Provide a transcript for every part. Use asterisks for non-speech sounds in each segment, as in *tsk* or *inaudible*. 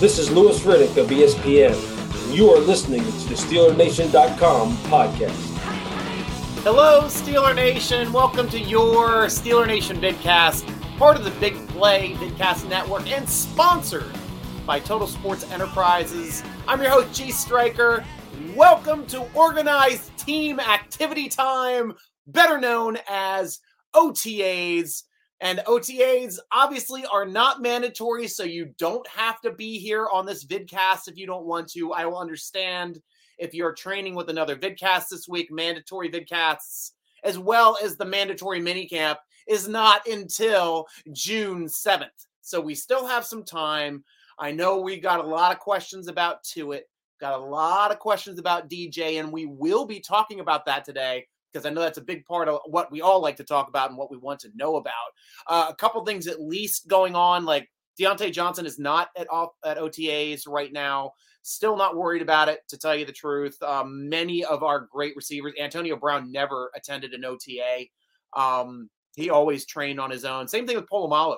This is Louis Riddick of ESPN, and you are listening to the SteelerNation.com podcast. Hello, Steeler Nation. Welcome to your Steeler Nation vidcast, part of the Big Play Vidcast Network, and sponsored by Total Sports Enterprises. I'm your host, G Striker. Welcome to Organized Team Activity Time, better known as OTAs. And OTAs obviously are not mandatory, so you don't have to be here on this vidcast if you don't want to. I will understand if you're training with another vidcast this week, mandatory vidcasts, as well as the mandatory minicamp, is not until June 7th. So we still have some time. I know we got a lot of questions about Tuitt, got a lot of questions about DJ, and we will be talking about that today because I know that's a big part of what we all like to talk about and what we want to know about. Uh, a couple things at least going on, like Diontae Johnson is not at at OTAs right now. Still not worried about it, to tell you the truth. Um, many of our great receivers, Antonio Brown never attended an OTA. Um, he always trained on his own. Same thing with Polamalu.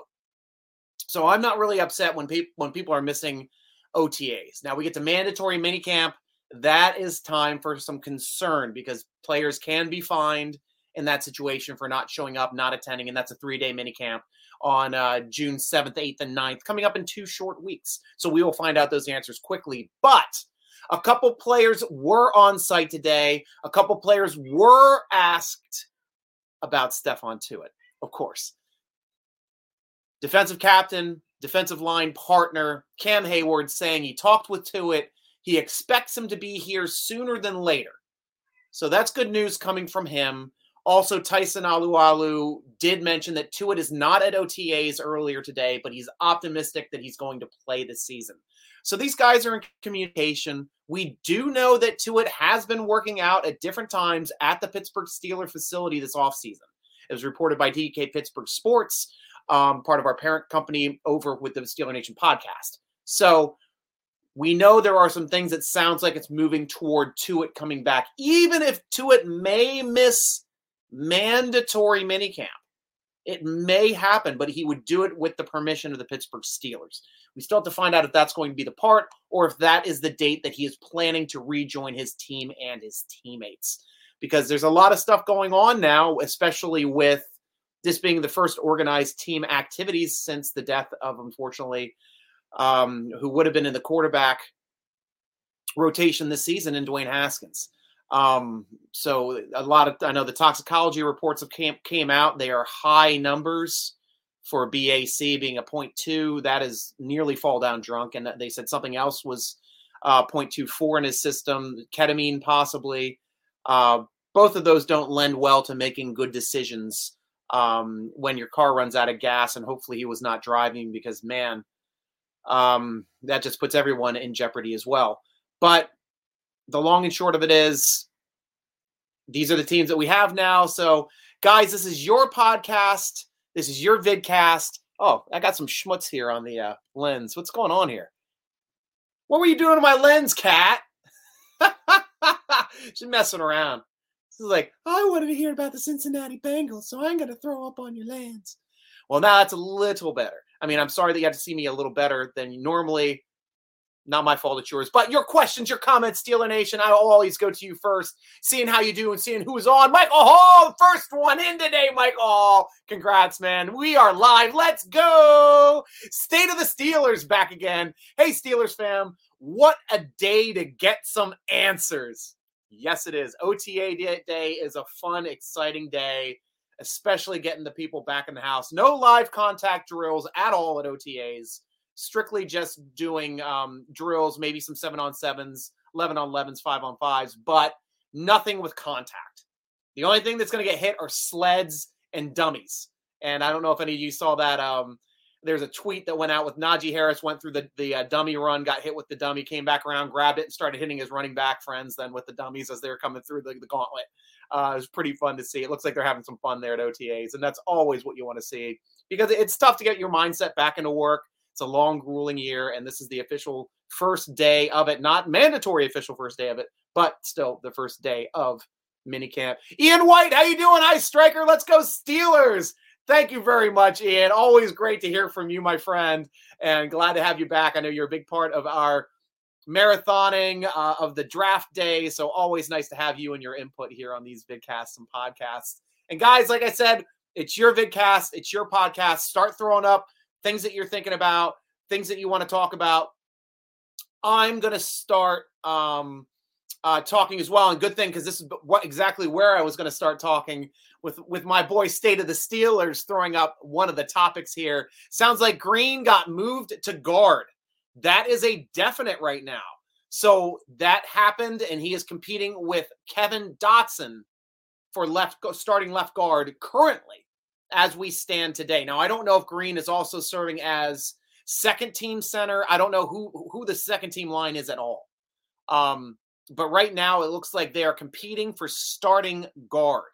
So I'm not really upset when people when people are missing OTAs. Now we get to mandatory minicamp. That is time for some concern because players can be fined in that situation for not showing up, not attending, and that's a three-day minicamp on uh, June 7th, 8th, and 9th, coming up in two short weeks. So we will find out those answers quickly. But a couple players were on site today. A couple players were asked about Stephon Tuitt, of course. Defensive captain, defensive line partner, Cam Hayward saying he talked with Tuitt. He expects him to be here sooner than later. So that's good news coming from him. Also, Tyson Alualu did mention that Tuitt is not at OTAs earlier today, but he's optimistic that he's going to play this season. So these guys are in communication. We do know that Tuitt has been working out at different times at the Pittsburgh Steeler facility this offseason. It was reported by DK Pittsburgh Sports, um, part of our parent company over with the Steeler Nation podcast. So we know there are some things that sounds like it's moving toward Tuitt coming back, even if Tuitt may miss mandatory minicamp. It may happen, but he would do it with the permission of the Pittsburgh Steelers. We still have to find out if that's going to be the part or if that is the date that he is planning to rejoin his team and his teammates. Because there's a lot of stuff going on now, especially with this being the first organized team activities since the death of, unfortunately, um, who would have been in the quarterback rotation this season in Dwayne Haskins. Um, so a lot of I know the toxicology reports have came came out. They are high numbers for BAC being a 0.2. That is nearly fall down drunk, and they said something else was uh, 0.24 in his system, ketamine possibly. Uh, both of those don't lend well to making good decisions um, when your car runs out of gas, and hopefully he was not driving because man, um, that just puts everyone in jeopardy as well. But the long and short of it is these are the teams that we have now. So, guys, this is your podcast. This is your vidcast. Oh, I got some schmutz here on the uh, lens. What's going on here? What were you doing to my lens, cat? *laughs* She's messing around. Is like, I wanted to hear about the Cincinnati Bengals, so I'm going to throw up on your lens. Well, now that's a little better. I mean, I'm sorry that you had to see me a little better than normally. Not my fault, it's yours. But your questions, your comments, Steeler Nation, I'll always go to you first, seeing how you do and seeing who's on. Michael Hall, first one in today, Michael Hall. Congrats, man. We are live. Let's go. State of the Steelers back again. Hey, Steelers fam, what a day to get some answers. Yes, it is. OTA day is a fun, exciting day especially getting the people back in the house. No live contact drills at all at OTAs. Strictly just doing um, drills, maybe some seven on sevens, 11 on 11s, five on fives, but nothing with contact. The only thing that's going to get hit are sleds and dummies. And I don't know if any of you saw that. Um, there's a tweet that went out with Najee Harris went through the the uh, dummy run, got hit with the dummy, came back around, grabbed it, and started hitting his running back friends then with the dummies as they were coming through the, the gauntlet. Uh, it was pretty fun to see. It looks like they're having some fun there at OTAs, and that's always what you want to see because it's tough to get your mindset back into work. It's a long, grueling year, and this is the official first day of it. Not mandatory official first day of it, but still the first day of minicamp. Ian White, how you doing? Hi, Striker. Let's go Steelers. Thank you very much, Ian. Always great to hear from you, my friend, and glad to have you back. I know you're a big part of our marathoning uh, of the draft day, so always nice to have you and your input here on these vidcasts and podcasts. And guys, like I said, it's your vidcast, it's your podcast. Start throwing up things that you're thinking about, things that you want to talk about. I'm going to start um, uh, talking as well. And good thing because this is what exactly where I was going to start talking with with my boy State of the Steelers throwing up one of the topics here. Sounds like Green got moved to guard. That is a definite right now. So that happened, and he is competing with Kevin Dotson for left starting left guard currently as we stand today. Now I don't know if Green is also serving as second team center. I don't know who who the second team line is at all. Um, but right now it looks like they are competing for starting guard.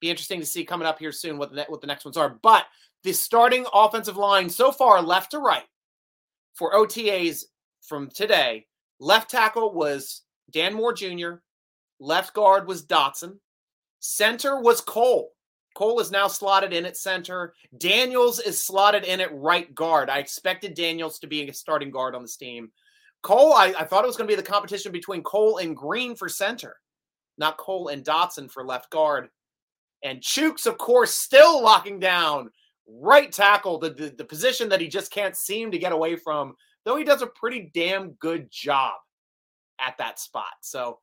Be interesting to see coming up here soon what the, what the next ones are. But the starting offensive line so far, left to right, for OTAs from today, left tackle was Dan Moore Jr., left guard was Dotson, center was Cole. Cole is now slotted in at center. Daniels is slotted in at right guard. I expected Daniels to be a starting guard on this team. Cole, I, I thought it was going to be the competition between Cole and Green for center, not Cole and Dotson for left guard. And Chuks, of course, still locking down right tackle, the, the, the position that he just can't seem to get away from, though he does a pretty damn good job at that spot. So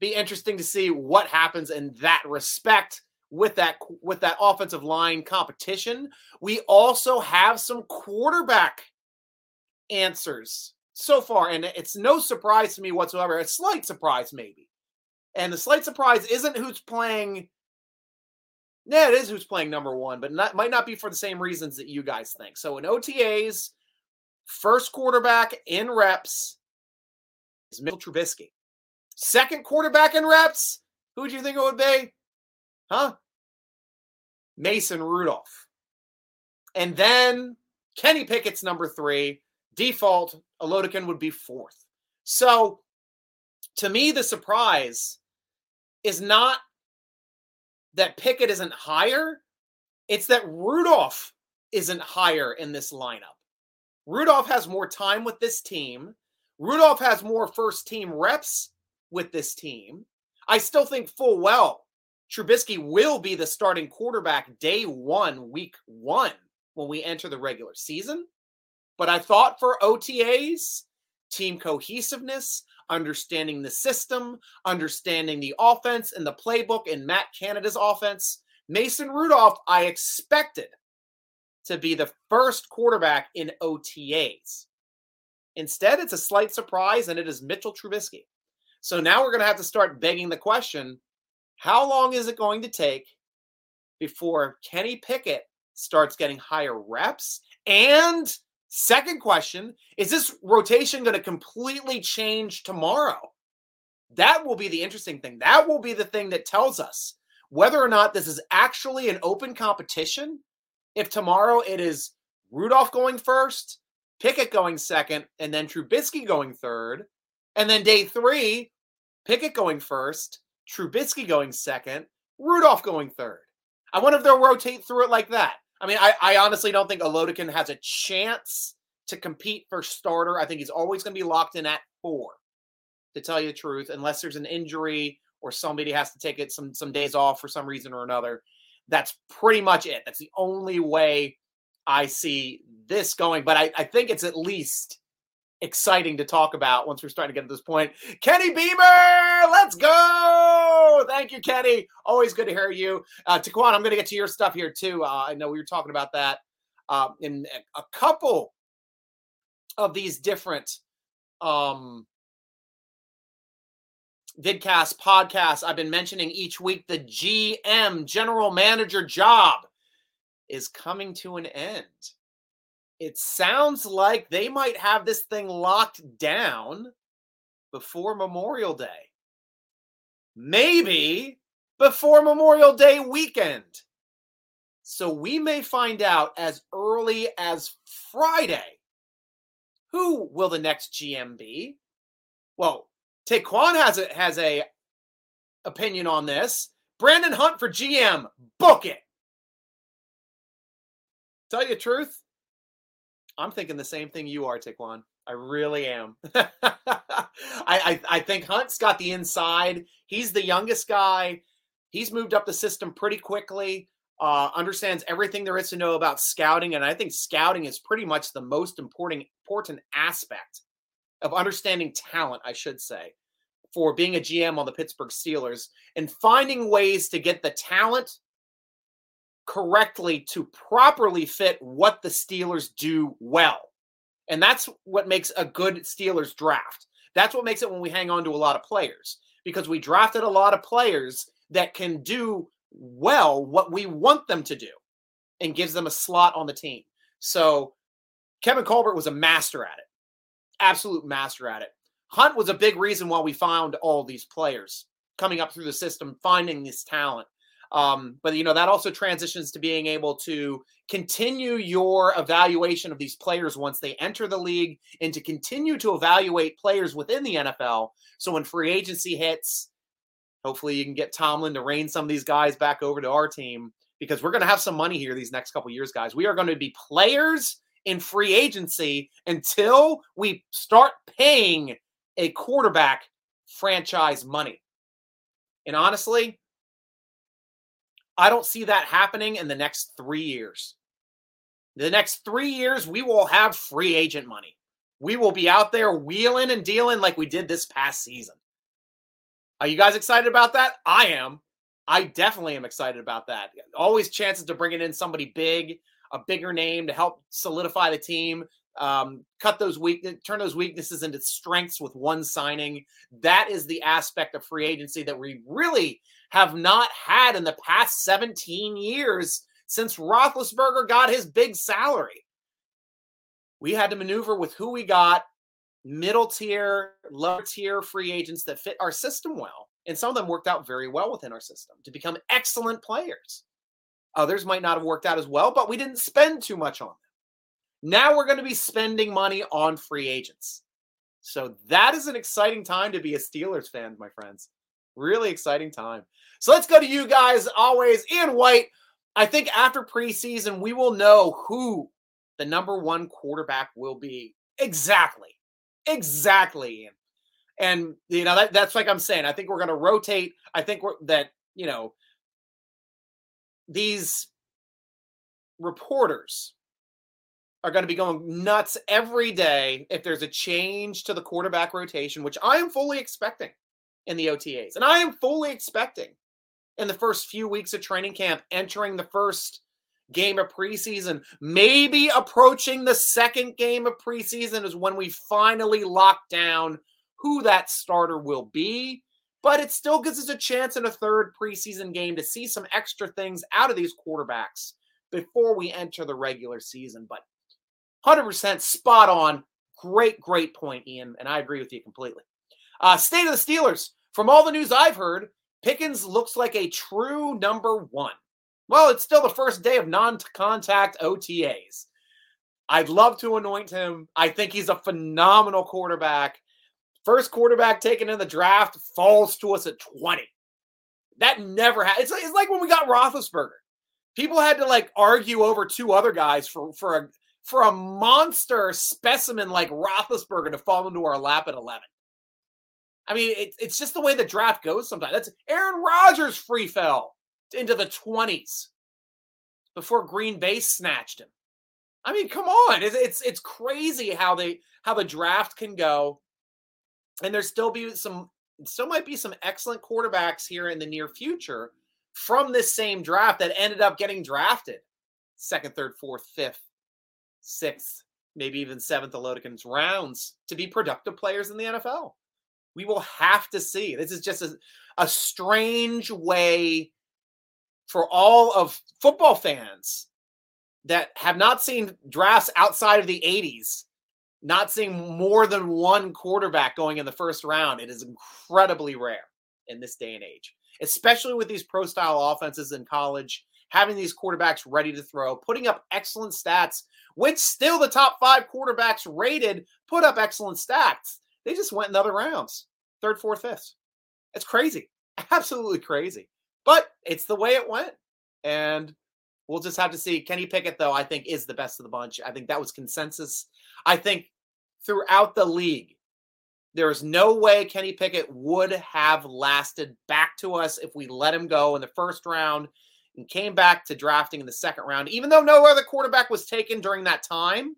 be interesting to see what happens in that respect with that with that offensive line competition. We also have some quarterback answers so far, and it's no surprise to me whatsoever. A slight surprise, maybe. And the slight surprise isn't who's playing. Yeah, it is who's playing number one, but not, might not be for the same reasons that you guys think. So in OTAs, first quarterback in reps is Mitchell Trubisky. Second quarterback in reps, who do you think it would be? Huh? Mason Rudolph. And then Kenny Pickett's number three. Default, Oladokun would be fourth. So to me, the surprise is not that Pickett isn't higher, it's that Rudolph isn't higher in this lineup. Rudolph has more time with this team. Rudolph has more first team reps with this team. I still think full well Trubisky will be the starting quarterback day one, week one, when we enter the regular season. But I thought for OTAs, team cohesiveness, understanding the system, understanding the offense and the playbook and Matt Canada's offense, Mason Rudolph, I expected to be the first quarterback in OTAs. Instead, it's a slight surprise, and it is Mitchell Trubisky. So now we're going to have to start begging the question how long is it going to take before Kenny Pickett starts getting higher reps? And second question, is this rotation going to completely change tomorrow? That will be the interesting thing. That will be the thing that tells us whether or not this is actually an open competition. If tomorrow it is Rudolph going first, Pickett going second, and then Trubisky going third, and then day three, Pickett going first, Trubisky going second, Rudolph going third. I wonder if they'll rotate through it like that. I mean, I, I honestly don't think Oladokun has a chance to compete for starter. I think he's always going to be locked in at four, to tell you the truth, unless there's an injury or somebody has to take it some some days off for some reason or another. That's pretty much it. That's the only way I see this going. But I, I think it's at least exciting to talk about once we're starting to get to this point. Kenny Beamer, let's go! Thank you, Kenny. Always good to hear you. Uh, Taquan, I'm going to get to your stuff here too. Uh, I know we were talking about that uh, in a couple of these different um, vidcast podcasts. I've been mentioning each week the GM, general manager job, is coming to an end it sounds like they might have this thing locked down before Memorial Day. Maybe before Memorial Day weekend. So we may find out as early as Friday. Who will the next GM be? Well, Taquan has a has a opinion on this. Brandon Hunt for GM. Book it. tell you the truth, I'm thinking the same thing you are, Tiquan. I really am. *laughs* I, I, I think Hunt's got the inside. He's the youngest guy. He's moved up the system pretty quickly. Uh, understands everything there is to know about scouting, and I think scouting is pretty much the most important important aspect of understanding talent. I should say for being a GM on the Pittsburgh Steelers and finding ways to get the talent correctly to properly fit what the Steelers do well. And that's what makes a good Steelers draft. That's what makes it when we hang on to a lot of players because we drafted a lot of players that can do well what we want them to do and gives them a slot on the team. So Kevin Colbert was a master at it, absolute master at it. Hunt was a big reason why we found all these players coming up through the system, finding this talent. Um, but you know that also transitions to being able to continue your evaluation of these players once they enter the league, and to continue to evaluate players within the NFL. So when free agency hits, hopefully you can get Tomlin to rein some of these guys back over to our team because we're going to have some money here these next couple years, guys. We are going to be players in free agency until we start paying a quarterback franchise money. And honestly, I don't see that happening in the next three years. The next three years, we will have free agent money. We will be out there wheeling and dealing like we did this past season. Are you guys excited about that? I am. I definitely am excited about that. Always chances to bringing in somebody big, a bigger name to help solidify the team, um, cut those weak, turn those weaknesses into strengths with one signing. That is the aspect of free agency that we really have not had in the past 17 years since Roethlisberger got his big salary. We had to maneuver with who we got, middle tier, lower tier free agents that fit our system well. And some of them worked out very well within our system to become excellent players. Others might not have worked out as well, but we didn't spend too much on them. Now we're going to be spending money on free agents. So that is an exciting time to be a Steelers fan, my friends. Really exciting time. So let's go to you guys always. Ian White, I think after preseason, we will know who the number one quarterback will be. Exactly. Exactly. And, you know, that, that's like I'm saying. I think we're going to rotate. I think we're, that, you know, these reporters are going to be going nuts every day if there's a change to the quarterback rotation, which I am fully expecting in the OTAs. And I am fully expecting in the first few weeks of training camp, entering the first game of preseason, maybe approaching the second game of preseason is when we finally lock down who that starter will be. But it still gives us a chance in a third preseason game to see some extra things out of these quarterbacks before we enter the regular season. But 100% spot on. Great, great point, Ian. And I agree with you completely. Uh, state of the Steelers. From all the news I've heard, Pickens looks like a true number one. Well, it's still the first day of non contact OTAs. I'd love to anoint him. I think he's a phenomenal quarterback. First quarterback taken in the draft falls to us at 20. That never happened. It's, it's like when we got Roethlisberger. People had to like argue over two other guys for, for a for a monster specimen like Roethlisberger to fall into our lap at 11. I mean, it, it's just the way the draft goes sometimes. That's Aaron Rodgers free fell into the 20s before Green Bay snatched him. I mean, come on. It's, it's it's crazy how they how the draft can go. And there's still be some still might be some excellent quarterbacks here in the near future from this same draft that ended up getting drafted second, third, fourth, fifth sixth, maybe even seventh Oladokun's rounds to be productive players in the NFL. We will have to see. This is just a, a strange way for all of football fans that have not seen drafts outside of the 80s, not seeing more than one quarterback going in the first round. It is incredibly rare in this day and age, especially with these pro style offenses in college, having these quarterbacks ready to throw, putting up excellent stats which still the top five quarterbacks rated put up excellent stats. They just went in other rounds, third, fourth, fifth. It's crazy, *laughs* absolutely crazy. But it's the way it went, and We'll just have to see. Kenny Pickett, though, I think is the best of the bunch. I think that was consensus. I think throughout the league, there is no way Kenny Pickett would have lasted back to us if we let him go in the first round and came back to drafting in the second round. Even though no other quarterback was taken during that time,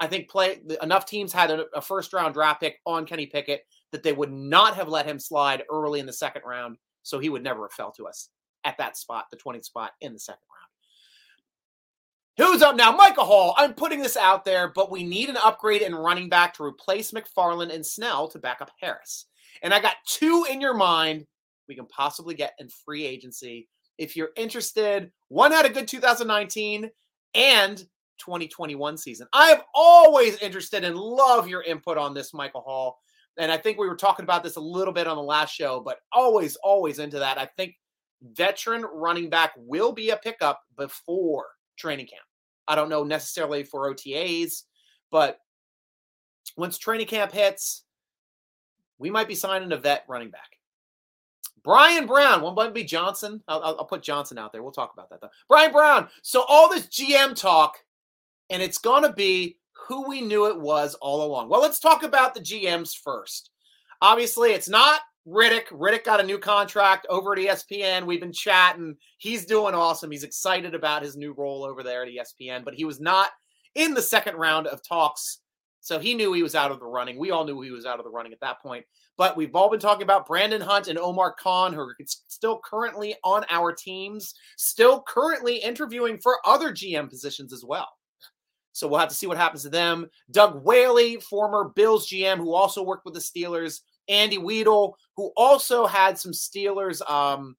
I think play enough teams had a, a first round draft pick on Kenny Pickett that they would not have let him slide early in the second round, so he would never have fell to us at that spot, the 20th spot in the second round. Who's up now? Michael Hall. I'm putting this out there, but we need an upgrade in running back to replace McFarland and Snell to back up Harris. And I got two in your mind we can possibly get in free agency. If you're interested, one had a good 2019 and 2021 season. I am always interested and love your input on this, Michael Hall. And I think we were talking about this a little bit on the last show, but always, always into that. I think veteran running back will be a pickup before training camp. I don't know necessarily for OTAs, but once training camp hits, we might be signing a vet running back. Brian Brown, one might be Johnson. I'll, I'll, put Johnson out there. We'll talk about that though. Brian Brown. So all this GM talk, and it's to be who we knew it was all along. Well, let's talk about the GMs first. Obviously, it's not Riddick. Riddick got a new contract over at ESPN. We've been chatting. He's doing awesome. He's excited about his new role over there at ESPN, but he was not in the second round of talks. So he knew he was out of the running. We all knew he was out of the running at that point. But we've all been talking about Brandon Hunt and Omar Khan, who are still currently on our teams, still currently interviewing for other GM positions as well. So we'll have to see what happens to them. Doug Whaley, former Bills GM, who also worked with the Steelers, Andy Weidl, who also had some Steelers, um,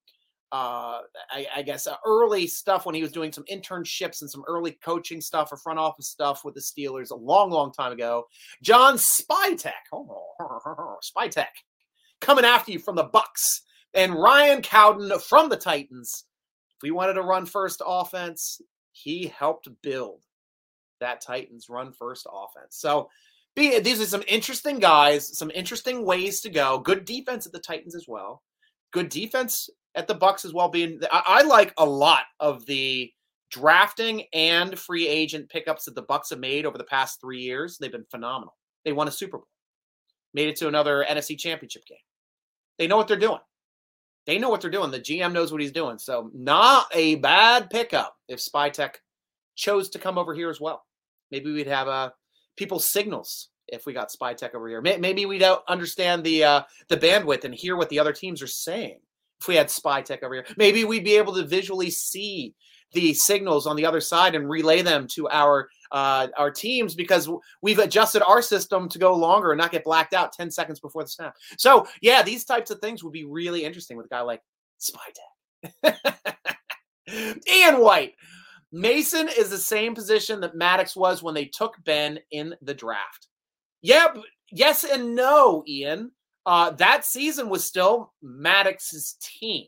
uh, I, I, guess, uh, early stuff when he was doing some internships and some early coaching stuff or front office stuff with the Steelers a long, long time ago. John Spytek, *laughs* Spytek, coming after you from the Bucks, and Ryan Cowden from the Titans. If we wanted to run first offense, he helped build that Titans run first offense. So be, these are some interesting guys, some interesting ways to go. Good defense at the Titans as well. Good defense at the Bucks as well. Being I, I like a lot of the drafting and free agent pickups that the Bucks have made over the past three years. They've been phenomenal. They won a Super Bowl, made it to another NFC Championship game. They know what they're doing. They know what they're doing. The GM knows what he's doing. So not a bad pickup if Spytek chose to come over here as well. Maybe we'd have uh, people's signals if we got spy tech over here. Maybe we don't understand the uh, the bandwidth and hear what the other teams are saying. If we had spy tech over here, maybe we'd be able to visually see the signals on the other side and relay them to our uh, our teams because we've adjusted our system to go longer and not get blacked out 10 seconds before the snap. So yeah, these types of things would be really interesting with a guy like spy tech. *laughs* Ian White. Mason is the same position that Maddox was when they took Ben in the draft. Yeah, yes and no, Ian. Uh, that season was still Maddox's team.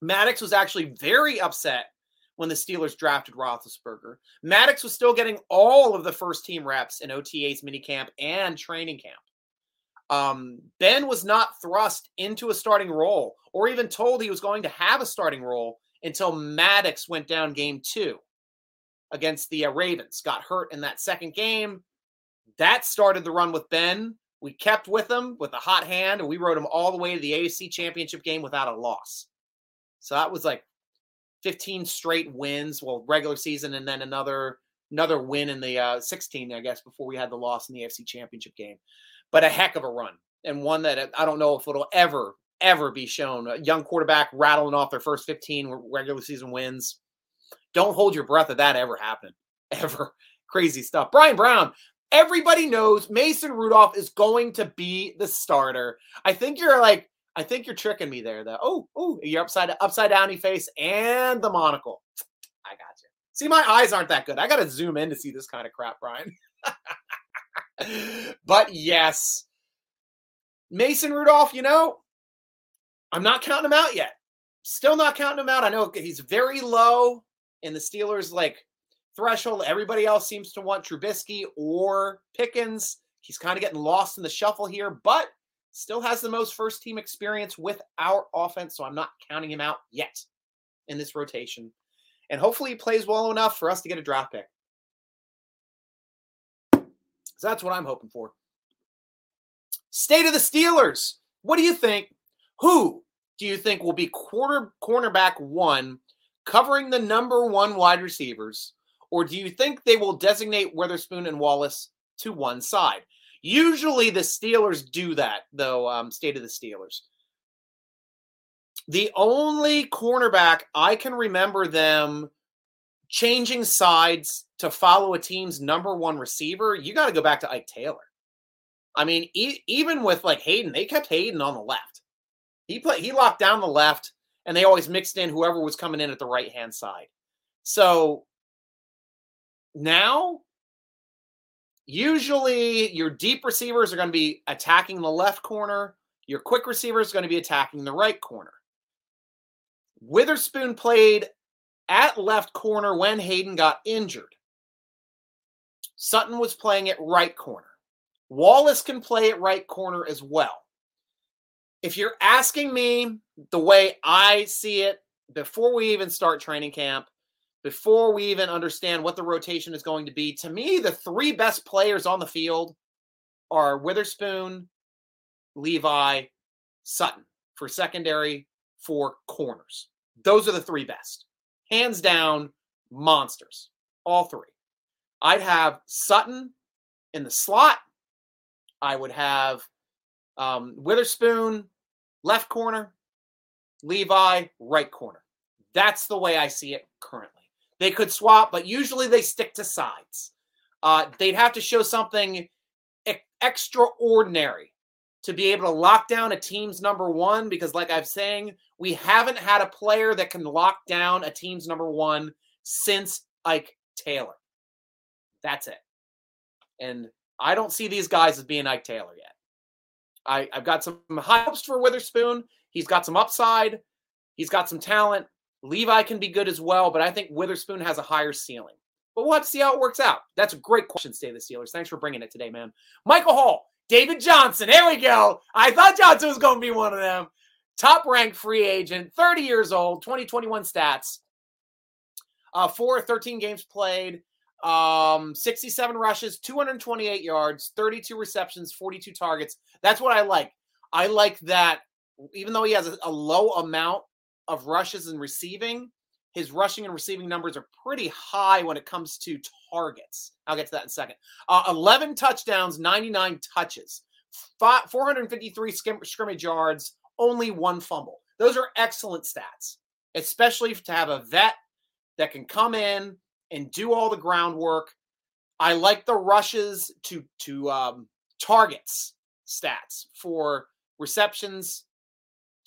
Maddox was actually very upset when the Steelers drafted Roethlisberger. Maddox was still getting all of the first team reps in OTA's minicamp and training camp. Um, ben was not thrust into a starting role or even told he was going to have a starting role until Maddox went down game two against the uh, Ravens. Got hurt in that second game. That started the run with Ben. We kept with him with a hot hand, and we rode him all the way to the AFC Championship game without a loss. So that was like 15 straight wins, well, regular season, and then another another win in the uh, 16, I guess, before we had the loss in the AFC Championship game. But a heck of a run, and one that I don't know if it'll ever ever be shown. A young quarterback rattling off their first 15 regular season wins. Don't hold your breath at that ever happening. *laughs* Ever. Crazy stuff. Brian Brown. Everybody knows Mason Rudolph is going to be the starter. I think you're like, I think you're tricking me there, though. Oh, oh, you're upside upside downy face and the monocle. *tsk* I got you. See, my eyes aren't that good. I got to zoom in to see this kind of crap, Brian. *laughs* but yes, Mason Rudolph, you know, I'm not counting him out yet. Still not counting him out. I know he's very low in the Steelers like threshold. Everybody else seems to want Trubisky or Pickens. He's kind of getting lost in the shuffle here, but still has the most first team experience with our offense. So I'm not counting him out yet in this rotation. and hopefully he plays well enough for us to get a draft pick. So that's what I'm hoping for. State of the Steelers. What do you think? Who do you think will be quarter cornerback one covering the number one wide receivers? Or do you think they will designate Witherspoon and Wallace to one side? Usually the Steelers do that, though, um, state of the Steelers. The only cornerback I can remember them changing sides to follow a team's number one receiver, you got to go back to Ike Taylor. I mean, e- even with like Haden, they kept Haden on the left. He put he locked down the left, and they always mixed in whoever was coming in at the right hand side. So now, usually your deep receivers are going to be attacking the left corner. Your quick receiver is going to be attacking the right corner. Witherspoon played at left corner when Haden got injured. Sutton was playing at right corner. Wallace can play at right corner as well. If you're asking me the way I see it before we even start training camp, before we even understand what the rotation is going to be, to me, the three best players on the field are Witherspoon, Levi, Sutton for secondary, for corners. Those are the three best. Hands down, monsters. All three. I'd have Sutton in the slot. I would have um, Witherspoon left corner, Levi right corner. That's the way I see it currently. They could swap, but usually they stick to sides. Uh, they'd have to show something e- extraordinary to be able to lock down a team's number one because, like I'm saying, we haven't had a player that can lock down a team's number one since Ike Taylor. That's it. And I don't see these guys as being Ike Taylor yet. I, I've got some high hopes for Witherspoon. He's got some upside. He's got some talent. Levi can be good as well, but I think Witherspoon has a higher ceiling. But we'll have to see how it works out. That's a great question, Stay the Steelers. Thanks for bringing it today, man. Michael Hall, David Johnson. There we go. I thought Johnson was going to be one of them. Top ranked free agent, 30 years old, 2021 stats. Uh, four 13 games played, um, 67 rushes, 228 yards, 32 receptions, 42 targets. That's what I like. I like that even though he has a, a low amount of rushes and receiving, his rushing and receiving numbers are pretty high when it comes to targets. I'll get to that in a second. Uh, 11 touchdowns, 99 touches, 453 skim- scrimmage yards, only one fumble. Those are excellent stats, especially to have a vet that can come in and do all the groundwork. I like the rushes to to um, targets stats for receptions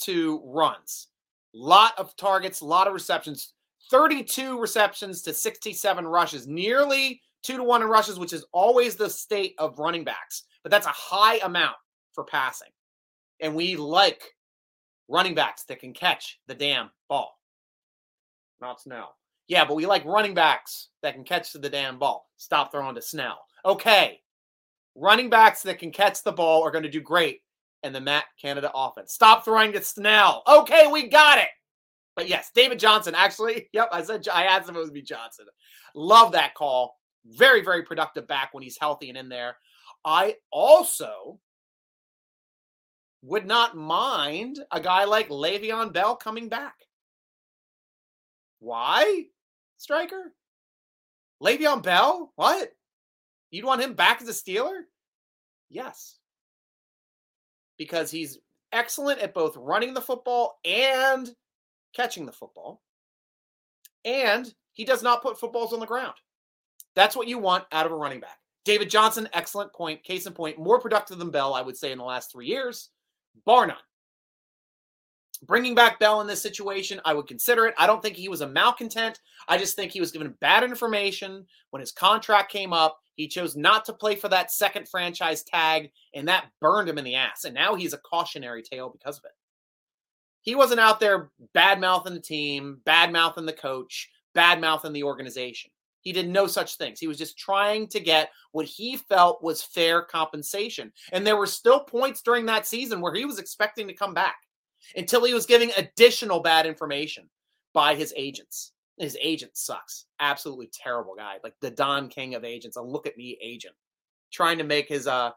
to runs. Lot of targets, a lot of receptions. 32 receptions to 67 rushes, nearly two to one in rushes, which is always the state of running backs. But that's a high amount for passing. And we like running backs that can catch the damn ball. Not Snell. Yeah, but we like running backs that can catch the damn ball. Stop throwing to Snell. Okay. Running backs that can catch the ball are going to do great in the Matt Canada offense. Stop throwing to Snell. Okay, we got it. But yes, David Johnson, actually. *laughs* Yep, I said I asked him it would be Johnson. Love that call. Very, very productive back when he's healthy and in there. I also would not mind a guy like Le'Veon Bell coming back. Why, Striker? Le'Veon Bell? What? You'd want him back as a Steeler? Yes. Because he's excellent at both running the football and catching the football. And he does not put footballs on the ground. That's what you want out of a running back. David Johnson, excellent point. Case in point, more productive than Bell, I would say, in the last three years, bar none. Bringing back Bell in this situation, I would consider it. I don't think he was a malcontent. I just think he was given bad information when his contract came up. He chose not to play for that second franchise tag, and that burned him in the ass. And now he's a cautionary tale because of it. He wasn't out there bad mouthing the team, bad mouthing the coach, bad mouthing the organization. He did no such things. He was just trying to get what he felt was fair compensation. And there were still points during that season where he was expecting to come back until he was giving additional bad information by his agents. His agent sucks. Absolutely terrible guy. Like the Don King of agents, a look at me agent, trying to make his uh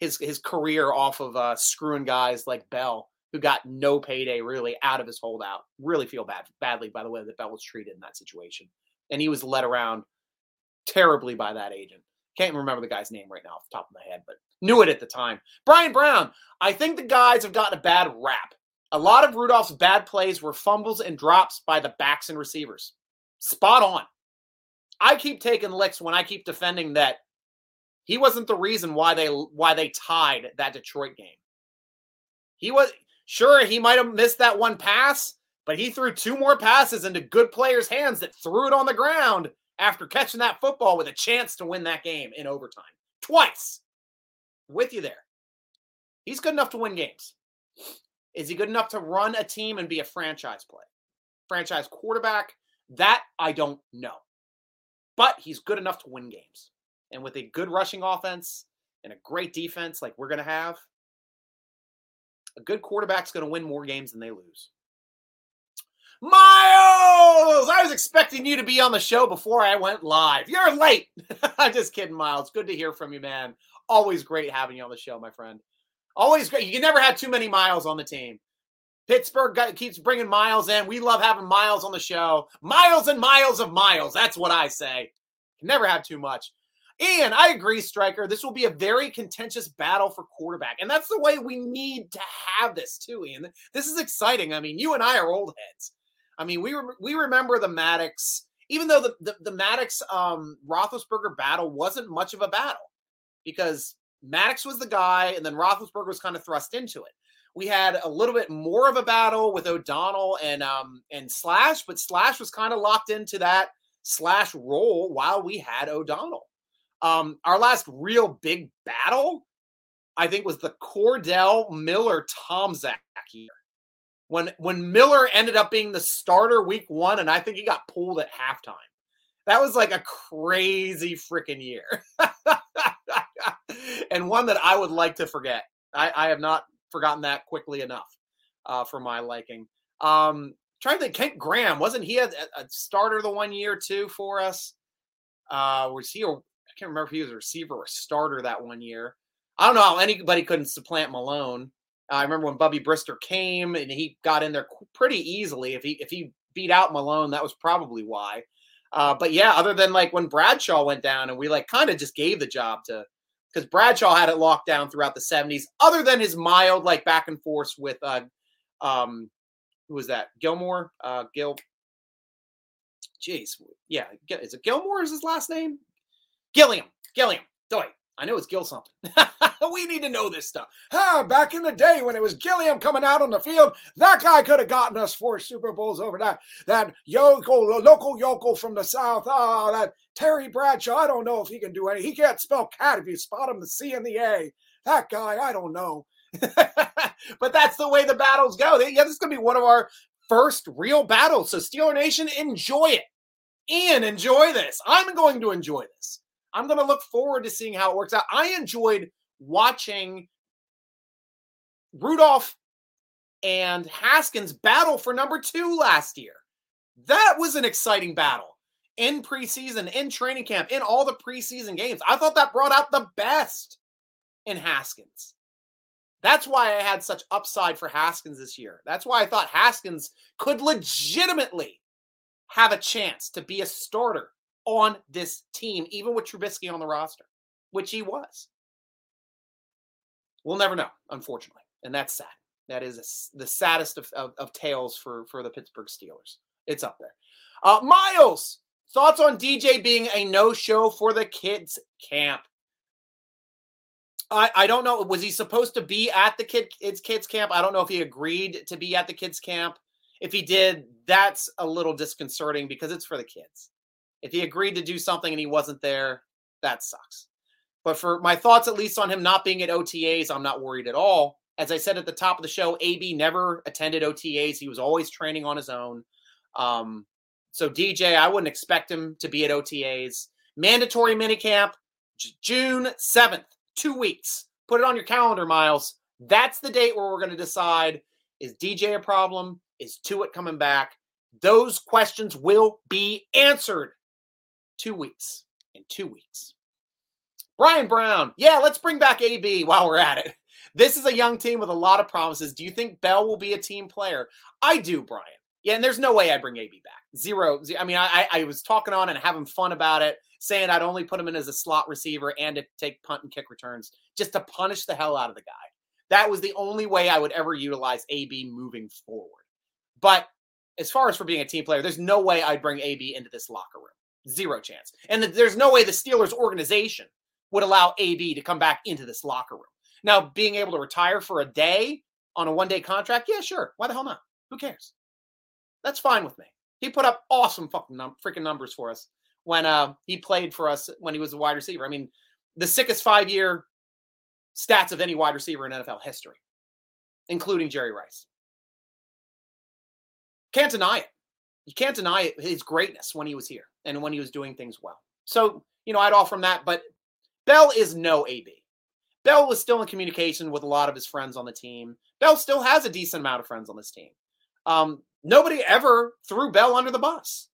his his career off of uh screwing guys like Bell, who got no payday really out of his holdout. Really feel bad badly by the way that Bell was treated in that situation, and he was led around terribly by that agent. Can't remember the guy's name right now off the top of my head, but knew it at the time. Brian Brown. I think the guys have gotten a bad rap. A lot of Rudolph's bad plays were fumbles and drops by the backs and receivers. Spot on. I keep taking licks when I keep defending that he wasn't the reason why they why they tied that Detroit game. He was sure he might have missed that one pass, but he threw two more passes into good players' hands that threw it on the ground after catching that football with a chance to win that game in overtime. Twice. With you there. He's good enough to win games. Is he good enough to run a team and be a franchise play? Franchise quarterback? That I don't know. But he's good enough to win games. And with a good rushing offense and a great defense like we're going to have, a good quarterback's going to win more games than they lose. Miles! I was expecting you to be on the show before I went live. You're late. *laughs* I'm just kidding, Miles. Good to hear from you, man. Always great having you on the show, my friend. Always great. You can never have too many miles on the team. Pittsburgh keeps bringing miles in. We love having miles on the show. Miles and miles of miles. That's what I say. Never have too much. Ian, I agree, Striker. This will be a very contentious battle for quarterback. And that's the way we need to have this, too, Ian. This is exciting. I mean, you and I are old heads. I mean, we, re- we remember the Maddox, even though the, the, the Maddox um, Roethlisberger battle wasn't much of a battle because Maddox was the guy, and then Roethlisberger was kind of thrust into it. We had a little bit more of a battle with O'Donnell and um and Slash, but Slash was kind of locked into that Slash role while we had O'Donnell. Um, our last real big battle, I think, was the Kordell Miller Tomczak year. When when Miller ended up being the starter week one, and I think he got pulled at halftime. That was like a crazy freaking year. *laughs* and one that I would like to forget. I, I have not forgotten that quickly enough uh, for my liking. Um, trying to think, Kent Graham wasn't he a, a starter the one year too for us? Uh, was he? A, I can't remember if he was a receiver or a starter that one year. I don't know how anybody couldn't supplant Malone. Uh, I remember when Bubby Brister came and he got in there pretty easily. If he if he beat out Malone, that was probably why. Uh, but yeah, other than like when Bradshaw went down and we like kind of just gave the job to because Bradshaw had it locked down throughout the 70s, other than his mild like back and forth with uh um who was that? Gilmore? Uh Gil Jeez. Yeah, is it Gilmore is his last name? Gilliam. Gilliam. I know it's Gil something. *laughs* we need to know this stuff. Ah, back in the day when it was Gilliam coming out on the field, that guy could have gotten us four Super Bowls over that that yokel, local yokel from the south. Ah, that Terry Bradshaw. I don't know if he can do any. He can't spell cat if you spot him the C and the A. That guy, I don't know. *laughs* but that's the way the battles go. Yeah, this is gonna be one of our first real battles. So Steeler Nation, enjoy it. Ian, enjoy this. I'm going to enjoy this. I'm going to look forward to seeing how it works out. I enjoyed watching Rudolph and Haskins battle for number two last year. That was an exciting battle in preseason, in training camp, in all the preseason games. I thought that brought out the best in Haskins. That's why I had such upside for Haskins this year. That's why I thought Haskins could legitimately have a chance to be a starter on this team, even with Trubisky on the roster, which he was. We'll never know, unfortunately, and that's sad. That is the saddest of, of, of, tales for for the Pittsburgh Steelers. It's up there. Uh, Miles, thoughts on DJ being a no show for the kids camp? I, I don't know. Was he supposed to be at the kid kids kids camp? I don't know if he agreed to be at the kids camp. If he did, that's a little disconcerting because it's for the kids. If he agreed to do something and he wasn't there, that sucks. But for my thoughts, at least on him not being at OTAs, I'm not worried at all. As I said at the top of the show, AB never attended OTAs. He was always training on his own. Um, so DJ, I wouldn't expect him to be at OTAs. Mandatory minicamp, June 7th, two weeks. Put it on your calendar, Miles. That's the date where we're going to decide is DJ a problem? Is Tuitt coming back? Those questions will be answered two weeks. In two weeks. Brian Brown. Yeah, let's bring back AB while we're at it. *laughs* This is a young team with a lot of promises. Do you think Bell will be a team player? I do, Brian. Yeah, and there's no way I'd bring AB back. Zero. I mean, I, I was talking on and having fun about it, saying I'd only put him in as a slot receiver and to take punt and kick returns just to punish the hell out of the guy. That was the only way I would ever utilize AB moving forward. But as far as for being a team player, there's no way I'd bring AB into this locker room. Zero chance. And there's no way the Steelers organization would allow AB to come back into this locker room. Now, being able to retire for a day on a one day contract, yeah, sure. Why the hell not? Who cares? That's fine with me. He put up awesome fucking num- freaking numbers for us when uh, he played for us when he was a wide receiver. I mean, the sickest five year stats of any wide receiver in NFL history, including Jerry Rice. Can't deny it. You can't deny his greatness when he was here and when he was doing things well. So, you know, I'd offer him that, but Bell is no AB. Bell was still in communication with a lot of his friends on the team. Bell still has a decent amount of friends on this team. Um, nobody ever threw Bell under the bus.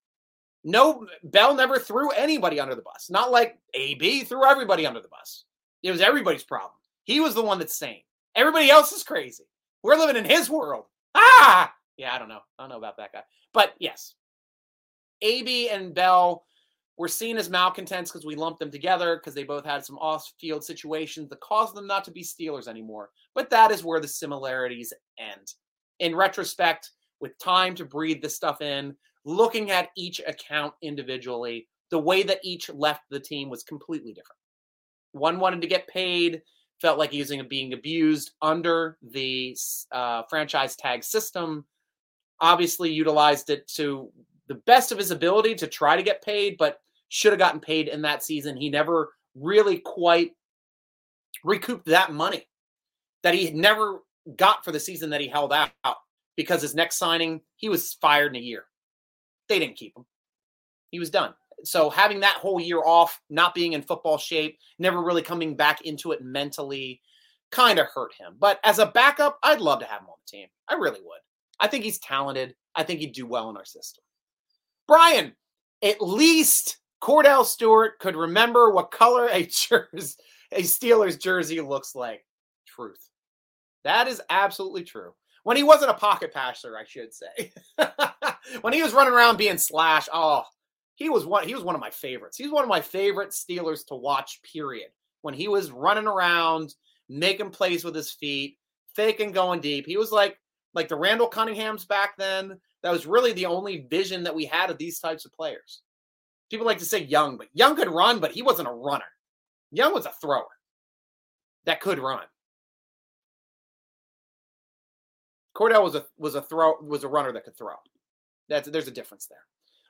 No, Bell never threw anybody under the bus. Not like AB threw everybody under the bus. It was everybody's problem. He was the one that's sane. Everybody else is crazy. We're living in his world. Ah, yeah, I don't know. I don't know about that guy. But yes, AB and Bell were seen as malcontents because we lumped them together because they both had some off-field situations that caused them not to be Steelers anymore. But that is where the similarities end. In retrospect, with time to breathe this stuff in, looking at each account individually, the way that each left the team was completely different. One wanted to get paid, felt like using being abused under the uh, franchise tag system, obviously utilized it to the best of his ability to try to get paid, but should have gotten paid in that season. He never really quite recouped that money that he never got for the season that he held out because his next signing, he was fired in a year. They didn't keep him. He was done. So having that whole year off, not being in football shape, never really coming back into it mentally, kind of hurt him. But as a backup, I'd love to have him on the team. I really would. I think he's talented. I think he'd do well in our system. Brian, at least Kordell Stewart could remember what color a *laughs* jersey, a Steelers jersey looks like. Truth. That is absolutely true. When he wasn't a pocket passer, I should say. *laughs* when he was running around being slash, oh, he was one he was one of my favorites. He's one of my favorite Steelers to watch, period. When he was running around, making plays with his feet, faking going deep. He was like like the Randall Cunninghams back then. That was really the only vision that we had of these types of players. People like to say Young, but Young could run, but he wasn't a runner. Young was a thrower that could run. Kordell was a was a throw was a runner that could throw. That's there's a difference there.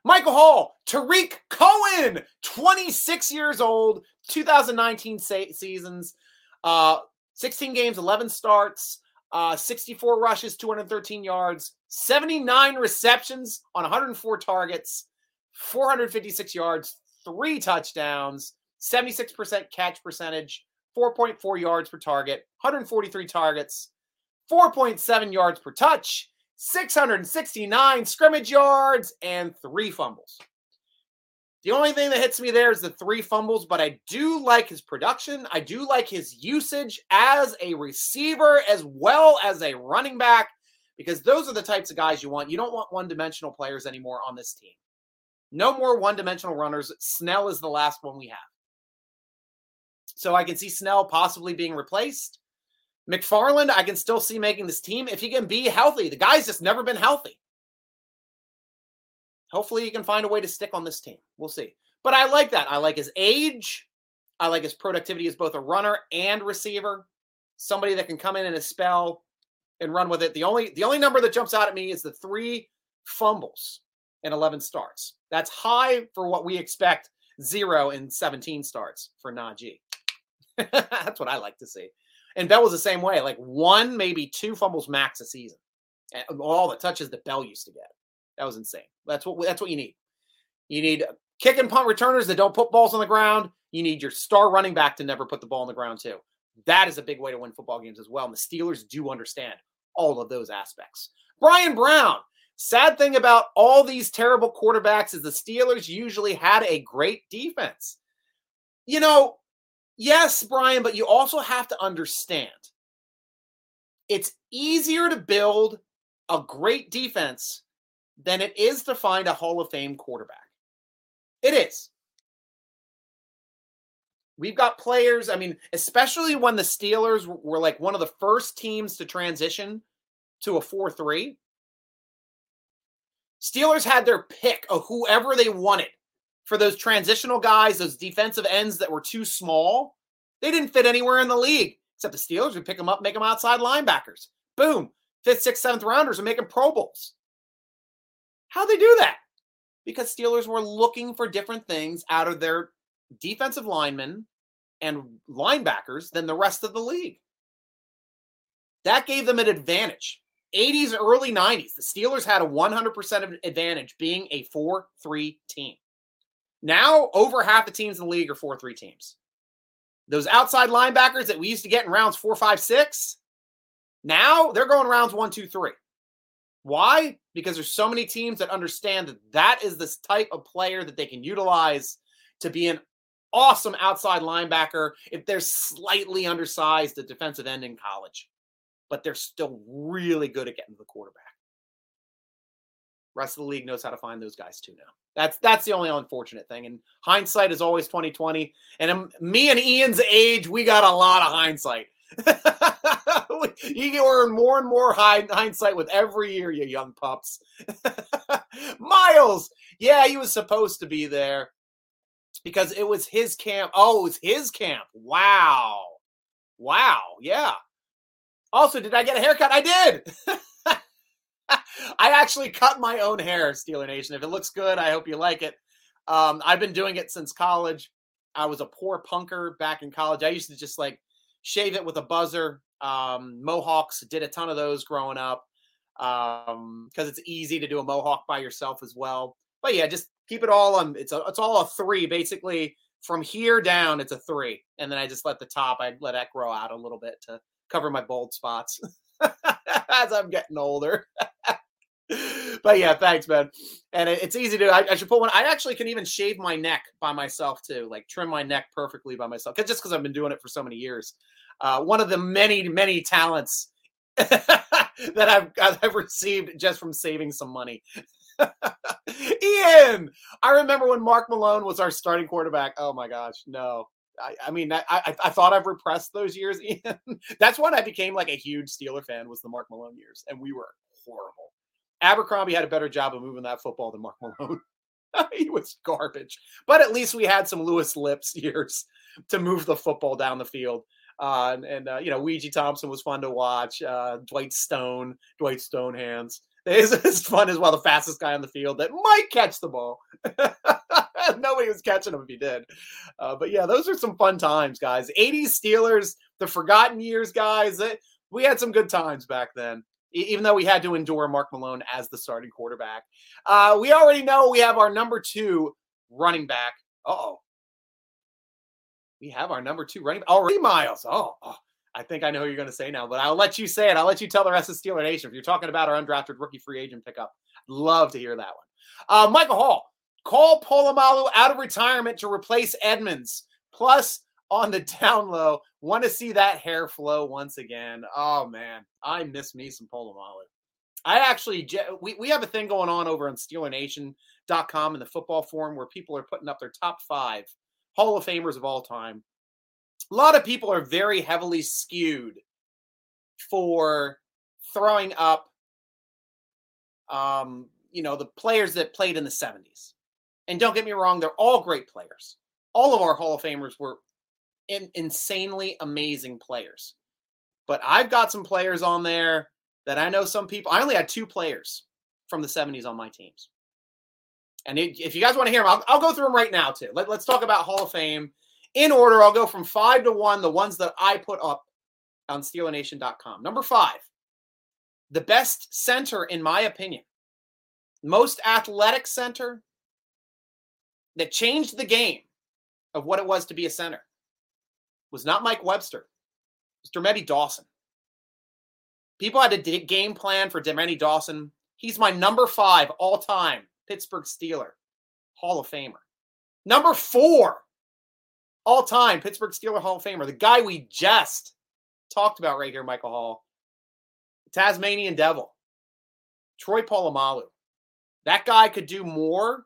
Michael Hall, Tarik Cohen, 26 years old, 2019 se- seasons, uh, 16 games, 11 starts, uh, 64 rushes, 213 yards, 79 receptions on 104 targets, 456 yards, three touchdowns, 76% catch percentage, 4.4 yards per target, 143 targets, 4.7 yards per touch, 669 scrimmage yards, and three fumbles. The only thing that hits me there is the three fumbles, but I do like his production. I do like his usage as a receiver as well as a running back because those are the types of guys you want. You don't want one dimensional players anymore on this team. No more one dimensional runners. Snell is the last one we have. So I can see Snell possibly being replaced. McFarland, I can still see making this team if he can be healthy. The guy's just never been healthy. Hopefully, he can find a way to stick on this team. We'll see. But I like that. I like his age. I like his productivity as both a runner and receiver. Somebody that can come in in a spell and run with it. The only the only number that jumps out at me is the three fumbles and 11 starts. That's high for what we expect. Zero and 17 starts for Najee. *laughs* That's what I like to see. And Bell was the same way, like one, maybe two fumbles max a season. And all the touches that Bell used to get. That was insane. That's what that's what you need. You need kick and punt returners that don't put balls on the ground. You need your star running back to never put the ball on the ground too. That is a big way to win football games as well. And the Steelers do understand all of those aspects. Brian Brown, Sad thing about all these terrible quarterbacks is the Steelers usually had a great defense. You know, yes, Brian, but you also have to understand it's easier to build a great defense than it is to find a Hall of Fame quarterback. It is. We've got players, I mean, especially when the Steelers were like one of the first teams to transition to a 4 3 Steelers had their pick of whoever they wanted for those transitional guys, those defensive ends that were too small. They didn't fit anywhere in the league except the Steelers would pick them up, make them outside linebackers. Boom, fifth, sixth, seventh rounders are making Pro Bowls. How'd they do that? Because Steelers were looking for different things out of their defensive linemen and linebackers than the rest of the league. That gave them an advantage. 80s, early 90s, the Steelers had a 100% advantage being a 4 3 team. Now, over half the teams in the league are 4 3 teams. Those outside linebackers that we used to get in rounds four, five, six, now they're going rounds one, two, three. Why? Because there's so many teams that understand that that is this type of player that they can utilize to be an awesome outside linebacker if they're slightly undersized at defensive end in college but they're still really good at getting the quarterback. Rest of the league knows how to find those guys too now. That's that's the only unfortunate thing. And hindsight is always 2020. And me and Ian's age, we got a lot of hindsight. *laughs* you earn more and more hindsight with every year, you young pups. *laughs* Miles, yeah, he was supposed to be there because it was his camp. Oh, it was his camp. Wow. Wow. Yeah. Also, did I get a haircut? I did. *laughs* I actually cut my own hair, Steeler Nation. If it looks good, I hope you like it. Um, I've been doing it since college. I was a poor punker back in college. I used to just like shave it with a buzzer. Um, mohawks did a ton of those growing up because um, it's easy to do a mohawk by yourself as well. But yeah, just keep it all on. It's a, it's all a three basically. From here down, it's a three, and then I just let the top. I let that grow out a little bit to cover my bald spots *laughs* as I'm getting older. *laughs* but yeah, thanks, man. And it's easy to. I, I, should put one. I actually can even shave my neck by myself too, like trim my neck perfectly by myself, Cause, just because I've been doing it for so many years. Uh, one of the many, many talents *laughs* that I've I've received just from saving some money. *laughs* Ian, I remember when Mark Malone was our starting quarterback. Oh my gosh, no, I, I mean, I, I, I thought I've repressed those years, *laughs* Ian. That's when I became like a huge Steeler fan was the Mark Malone years, and we were horrible. Abercrombie had a better job of moving that football than Mark *laughs* Malone. he was garbage, but at least we had some Louis Lipps years to move the football down the field. Uh, and, and uh, you know, Weegie Thompson was fun to watch. Uh, Dwight Stone, Dwight Stonehands. It's, it's fun as well. The fastest guy on the field that might catch the ball. *laughs* Nobody was catching him if he did. Uh, but yeah, those are some fun times, guys. 80s Steelers, the forgotten years, guys. We had some good times back then, even though we had to endure Mark Malone as the starting quarterback. Uh, we already know we have our number two running back. oh. We have our number two running already, Miles. Oh, oh, I think I know who you're going to say now, but I'll let you say it. I'll let you tell the rest of Steeler Nation. If you're talking about our undrafted rookie free agent pickup, love to hear that one. Uh, Michael Hall, Call Polamalu out of retirement to replace Edmunds. Plus, on the *laughs* down low, want to see that hair flow once again. Oh man, I miss me some Polamalu. I actually we, we have a thing going on over on SteelerNation.com in the football forum where people are putting up their top five Hall of Famers of all time. A lot of people are very heavily skewed for throwing up um, you know, the players that played in the 70s. And don't get me wrong, they're all great players. All of our Hall of Famers were in, insanely amazing players. But I've got some players on there that I know some people. I only had two players from the 70s on my teams. And it, if you guys want to hear them, I'll, I'll, go through them right now, too. Let, let's talk about Hall of Fame. In order, I'll go from five to one, the ones that I put up on SteelerNation.com. Number five, the best center, in my opinion, most athletic center, that changed the game of what it was to be a center was not Mike Webster. It was Dermontti Dawson. People had a game plan for Dermontti Dawson He's my number five all time Pittsburgh Steeler, Hall of Famer. Number four all time Pittsburgh Steeler Hall of Famer, the guy we just talked about right here, Michael Hall, Tasmanian Devil, Troy Polamalu. That guy could do more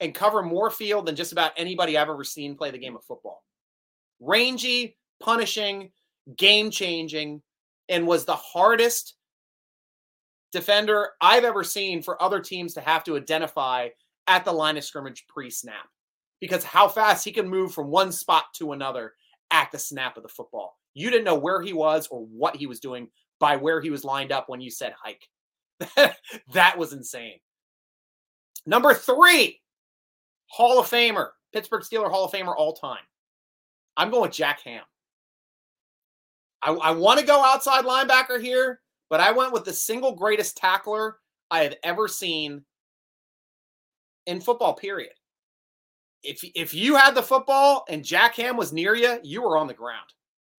and cover more field than just about anybody I've ever seen play the game of football. Rangy, punishing, game changing, and was the hardest defender I've ever seen for other teams to have to identify at the line of scrimmage pre snap because how fast he can move from one spot to another at the snap of the football. You didn't know where he was or what he was doing by where he was lined up when you said hike. *laughs* that was insane. Number three, Hall of Famer, Pittsburgh Steeler Hall of Famer all time. I'm going with Jack Ham. I, I want to go outside linebacker here, but I went with the single greatest tackler I have ever seen in football, period. If, if you had the football and Jack Ham was near you, you were on the ground.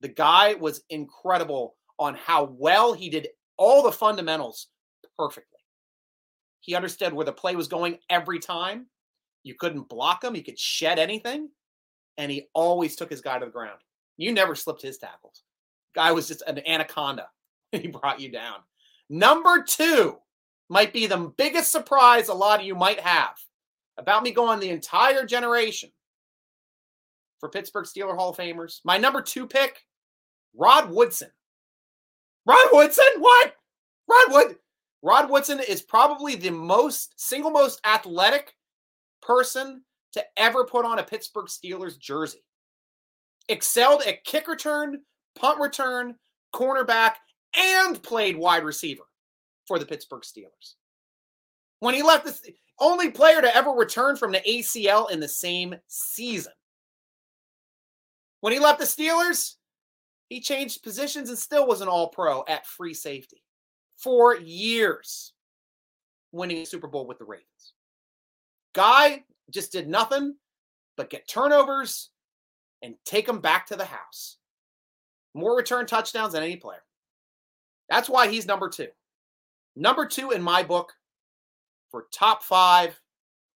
The guy was incredible on how well he did all the fundamentals perfectly. He understood where the play was going every time. You couldn't block him, he could shed anything, and he always took his guy to the ground. You never slipped his tackles. Guy was just an anaconda. *laughs* he brought you down. Number two might be the biggest surprise a lot of you might have about me going the entire generation for Pittsburgh Steeler Hall of Famers. My number two pick, Rod Woodson. Rod Woodson? What? Rod Wood. Rod Woodson is probably the most single most athletic person to ever put on a Pittsburgh Steelers jersey. Excelled at kick return, punt return, cornerback, and played wide receiver for the Pittsburgh Steelers. When he left, the only player to ever return from the ACL in the same season. When he left the Steelers, he changed positions and still was an all pro at free safety for years, winning a Super Bowl with the Ravens. Guy just did nothing but get turnovers and take them back to the house. More return touchdowns than any player. That's why he's number two. Number two in my book for top five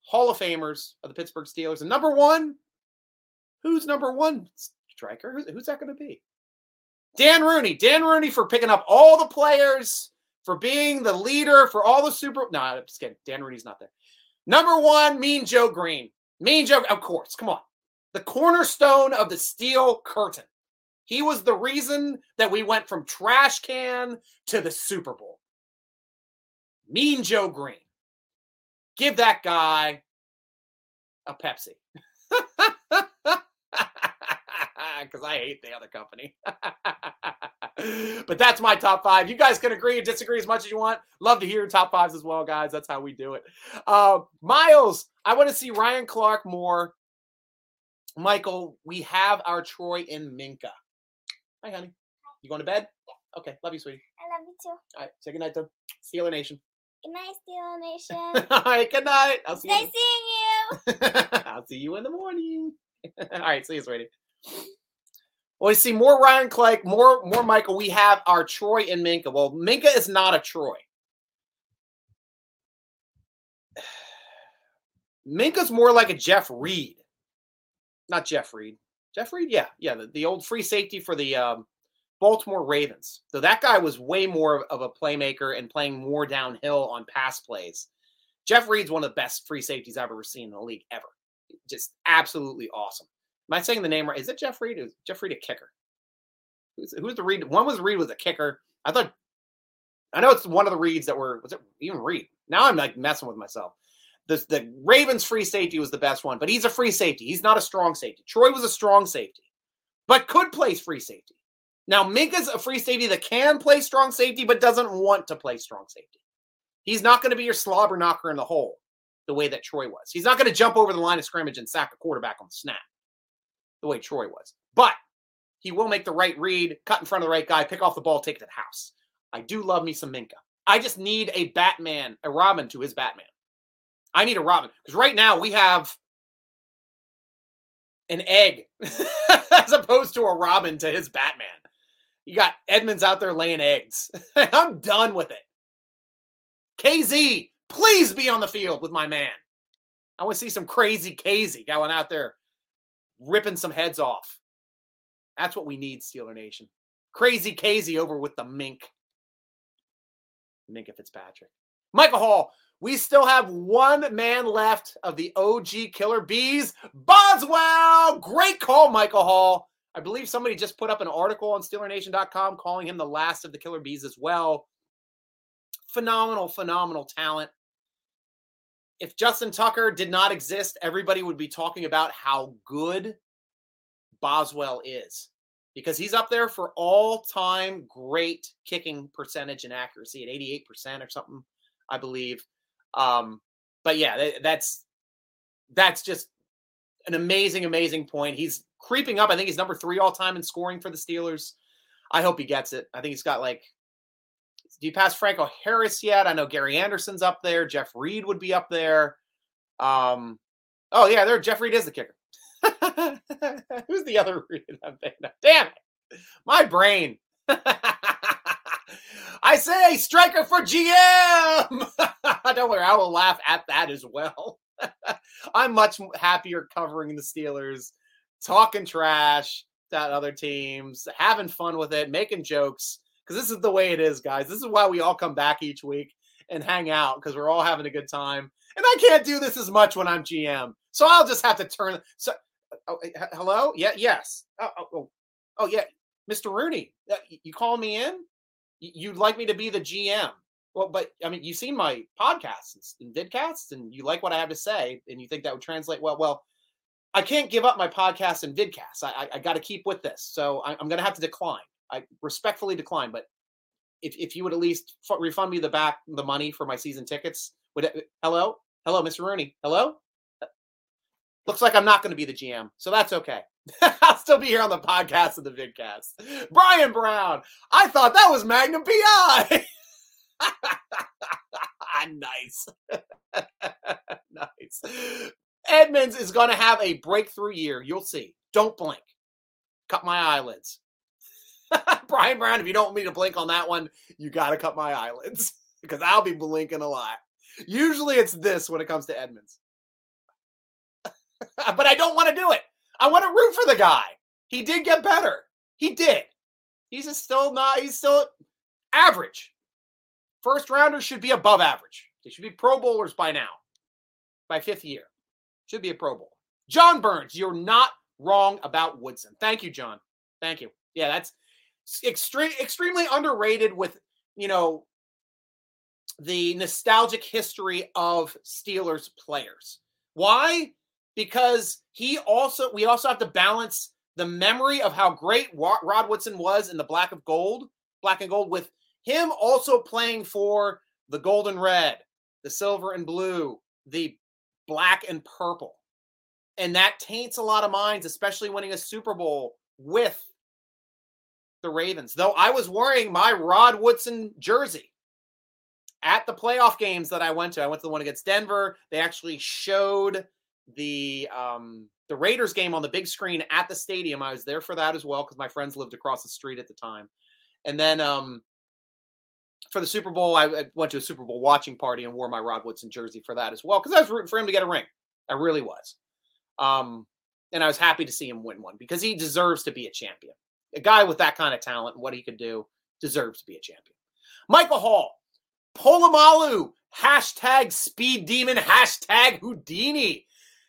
Hall of Famers of the Pittsburgh Steelers. And number one, who's number one striker? Who's, who's that going to be? Dan Rooney. Dan Rooney for picking up all the players, for being the leader, for all the super. No, I'm just kidding. Dan Rooney's not there. Number one, Mean Joe Greene. Mean Joe, of course. Come on. The cornerstone of the steel curtain. He was the reason that we went from trash can to the Super Bowl. Mean Joe Greene. Give that guy a Pepsi. *laughs* Because I hate the other company. *laughs* but that's my top five. You guys can agree and disagree as much as you want. Love to hear your top fives as well, guys. That's how we do it. Uh, Miles, I want to see Ryan Clark more. Michael, we have our Troy and Minkah. Hi, honey. You going to bed? Yeah. Okay. Love you, sweetie. I love you too. All right. Say goodnight to Steeler Nation. Good night, Steeler Nation. *laughs* All right. Good night. I'll see nice you. seeing you. *laughs* I'll see you in the morning. *laughs* All right. See you, sweetie. Well, we see more Ryan Clark, more more Michael. We have our Troy and Minkah. Well, Minkah is not a Troy. *sighs* Minkah's more like a Jeff Reed. Not Jeff Reed. Jeff Reed, yeah, yeah, the, the old free safety for the um, Baltimore Ravens. So that guy was way more of a playmaker and playing more downhill on pass plays. Jeff Reed's one of the best free safeties I've ever seen in the league ever. Just absolutely awesome. Am I saying the name right? Is it Jeff Reed? Is Jeff Reed a kicker? Who's, who's the Reed? One was Reed was a kicker. I thought. I know it's one of the Reeds that were. Was it even Reed? Now I'm like messing with myself. The, the Ravens free safety was the best one, but he's a free safety. He's not a strong safety. Troy was a strong safety, but could play free safety. Now, Minkah's a free safety that can play strong safety, but doesn't want to play strong safety. He's not going to be your slobber knocker in the hole the way that Troy was. He's not going to jump over the line of scrimmage and sack a quarterback on the snap the way Troy was. But he will make the right read, cut in front of the right guy, pick off the ball, take it to the house. I do love me some Minkah. I just need a Batman, a Robin to his Batman. I need a Robin because right now we have an egg *laughs* as opposed to a Robin to his Batman. You got Edmunds out there laying eggs. *laughs* I'm done with it. KZ, please be on the field with my man. I want to see some crazy KZ going out there ripping some heads off. That's what we need, Steeler Nation. Crazy KZ over with the mink. Minkah Fitzpatrick. Michael Hall, we still have one man left of the OG Killer Bees. Boswell! Great call, Michael Hall. I believe somebody just put up an article on SteelerNation.com calling him the last of the Killer Bees as well. Phenomenal, phenomenal talent. If Justin Tucker did not exist, everybody would be talking about how good Boswell is because he's up there for all time great kicking percentage and accuracy at 88% or something, I believe. Um, but yeah, that's that's just an amazing, amazing point. He's creeping up. I think he's number three all time in scoring for the Steelers. I hope he gets it. I think he's got like do you pass Franco Harris yet? I know Gary Anderson's up there. Jeff Reed would be up there. Um, oh yeah, there. Jeff Reed is the kicker. *laughs* Who's the other *laughs* Reed? Damn it, my brain. *laughs* I say striker for GM. Don't worry, I will laugh at that as well. I'm much happier covering the Steelers, talking trash at other teams, having fun with it, making jokes because this is the way it is, guys. This is why we all come back each week and hang out because we're all having a good time. And I can't do this as much when I'm GM, so I'll just have to turn. So, oh, hello, yeah, yes, oh, oh, oh, oh yeah, Mr. Rooney, uh, you call me in? You'd like me to be the GM? Well, but I mean, you've seen my podcasts and vidcasts, and you like what I have to say, and you think that would translate well. Well, I can't give up my podcast and vidcasts. I, I, I got to keep with this, so I, I'm going to have to decline. I respectfully decline, but if, if you would at least refund me the back the money for my season tickets, would hello, hello, Mr. Rooney, hello. Looks like I'm not going to be the GM, so that's okay. *laughs* I'll still be here on the podcast and the vidcast. Brian Brown, I thought that was Magnum PI. *laughs* nice, *laughs* nice. Edmunds is going to have a breakthrough year. You'll see. Don't blink. Cut my eyelids. *laughs* Brian Brown, if you don't want me to blink on that one, you got to cut my eyelids *laughs* because I'll be blinking a lot. Usually it's this when it comes to Edmunds. *laughs* but I don't want to do it. I want to root for the guy. He did get better. He did. He's still not, he's still average. First rounders should be above average. They should be Pro Bowlers by now, by fifth year. Should be a Pro Bowl. John Burns, you're not wrong about Woodson. Thank you, John. Thank you. Yeah, that's extreme, extremely underrated with you know the nostalgic history of Steelers players. Why? Because he also we also have to balance the memory of how great Rod Woodson was in the black of gold, black and gold, with him also playing for the gold and red, the silver and blue, the black and purple. And that taints a lot of minds, especially winning a Super Bowl with the Ravens. Though I was wearing my Rod Woodson jersey at the playoff games that I went to. I went to the one against Denver. They actually showed the um, the Raiders game on the big screen at the stadium. I was there for that as well because my friends lived across the street at the time. And then um, for the Super Bowl, I, I, went to a Super Bowl watching party and wore my Rod Woodson jersey for that as well because I was rooting for him to get a ring. I really was. Um, and I was happy to see him win one because he deserves to be a champion a guy with that kind of talent and what he could do deserves to be a champion. Michael Hall, Polamalu, hashtag speed demon, hashtag Houdini.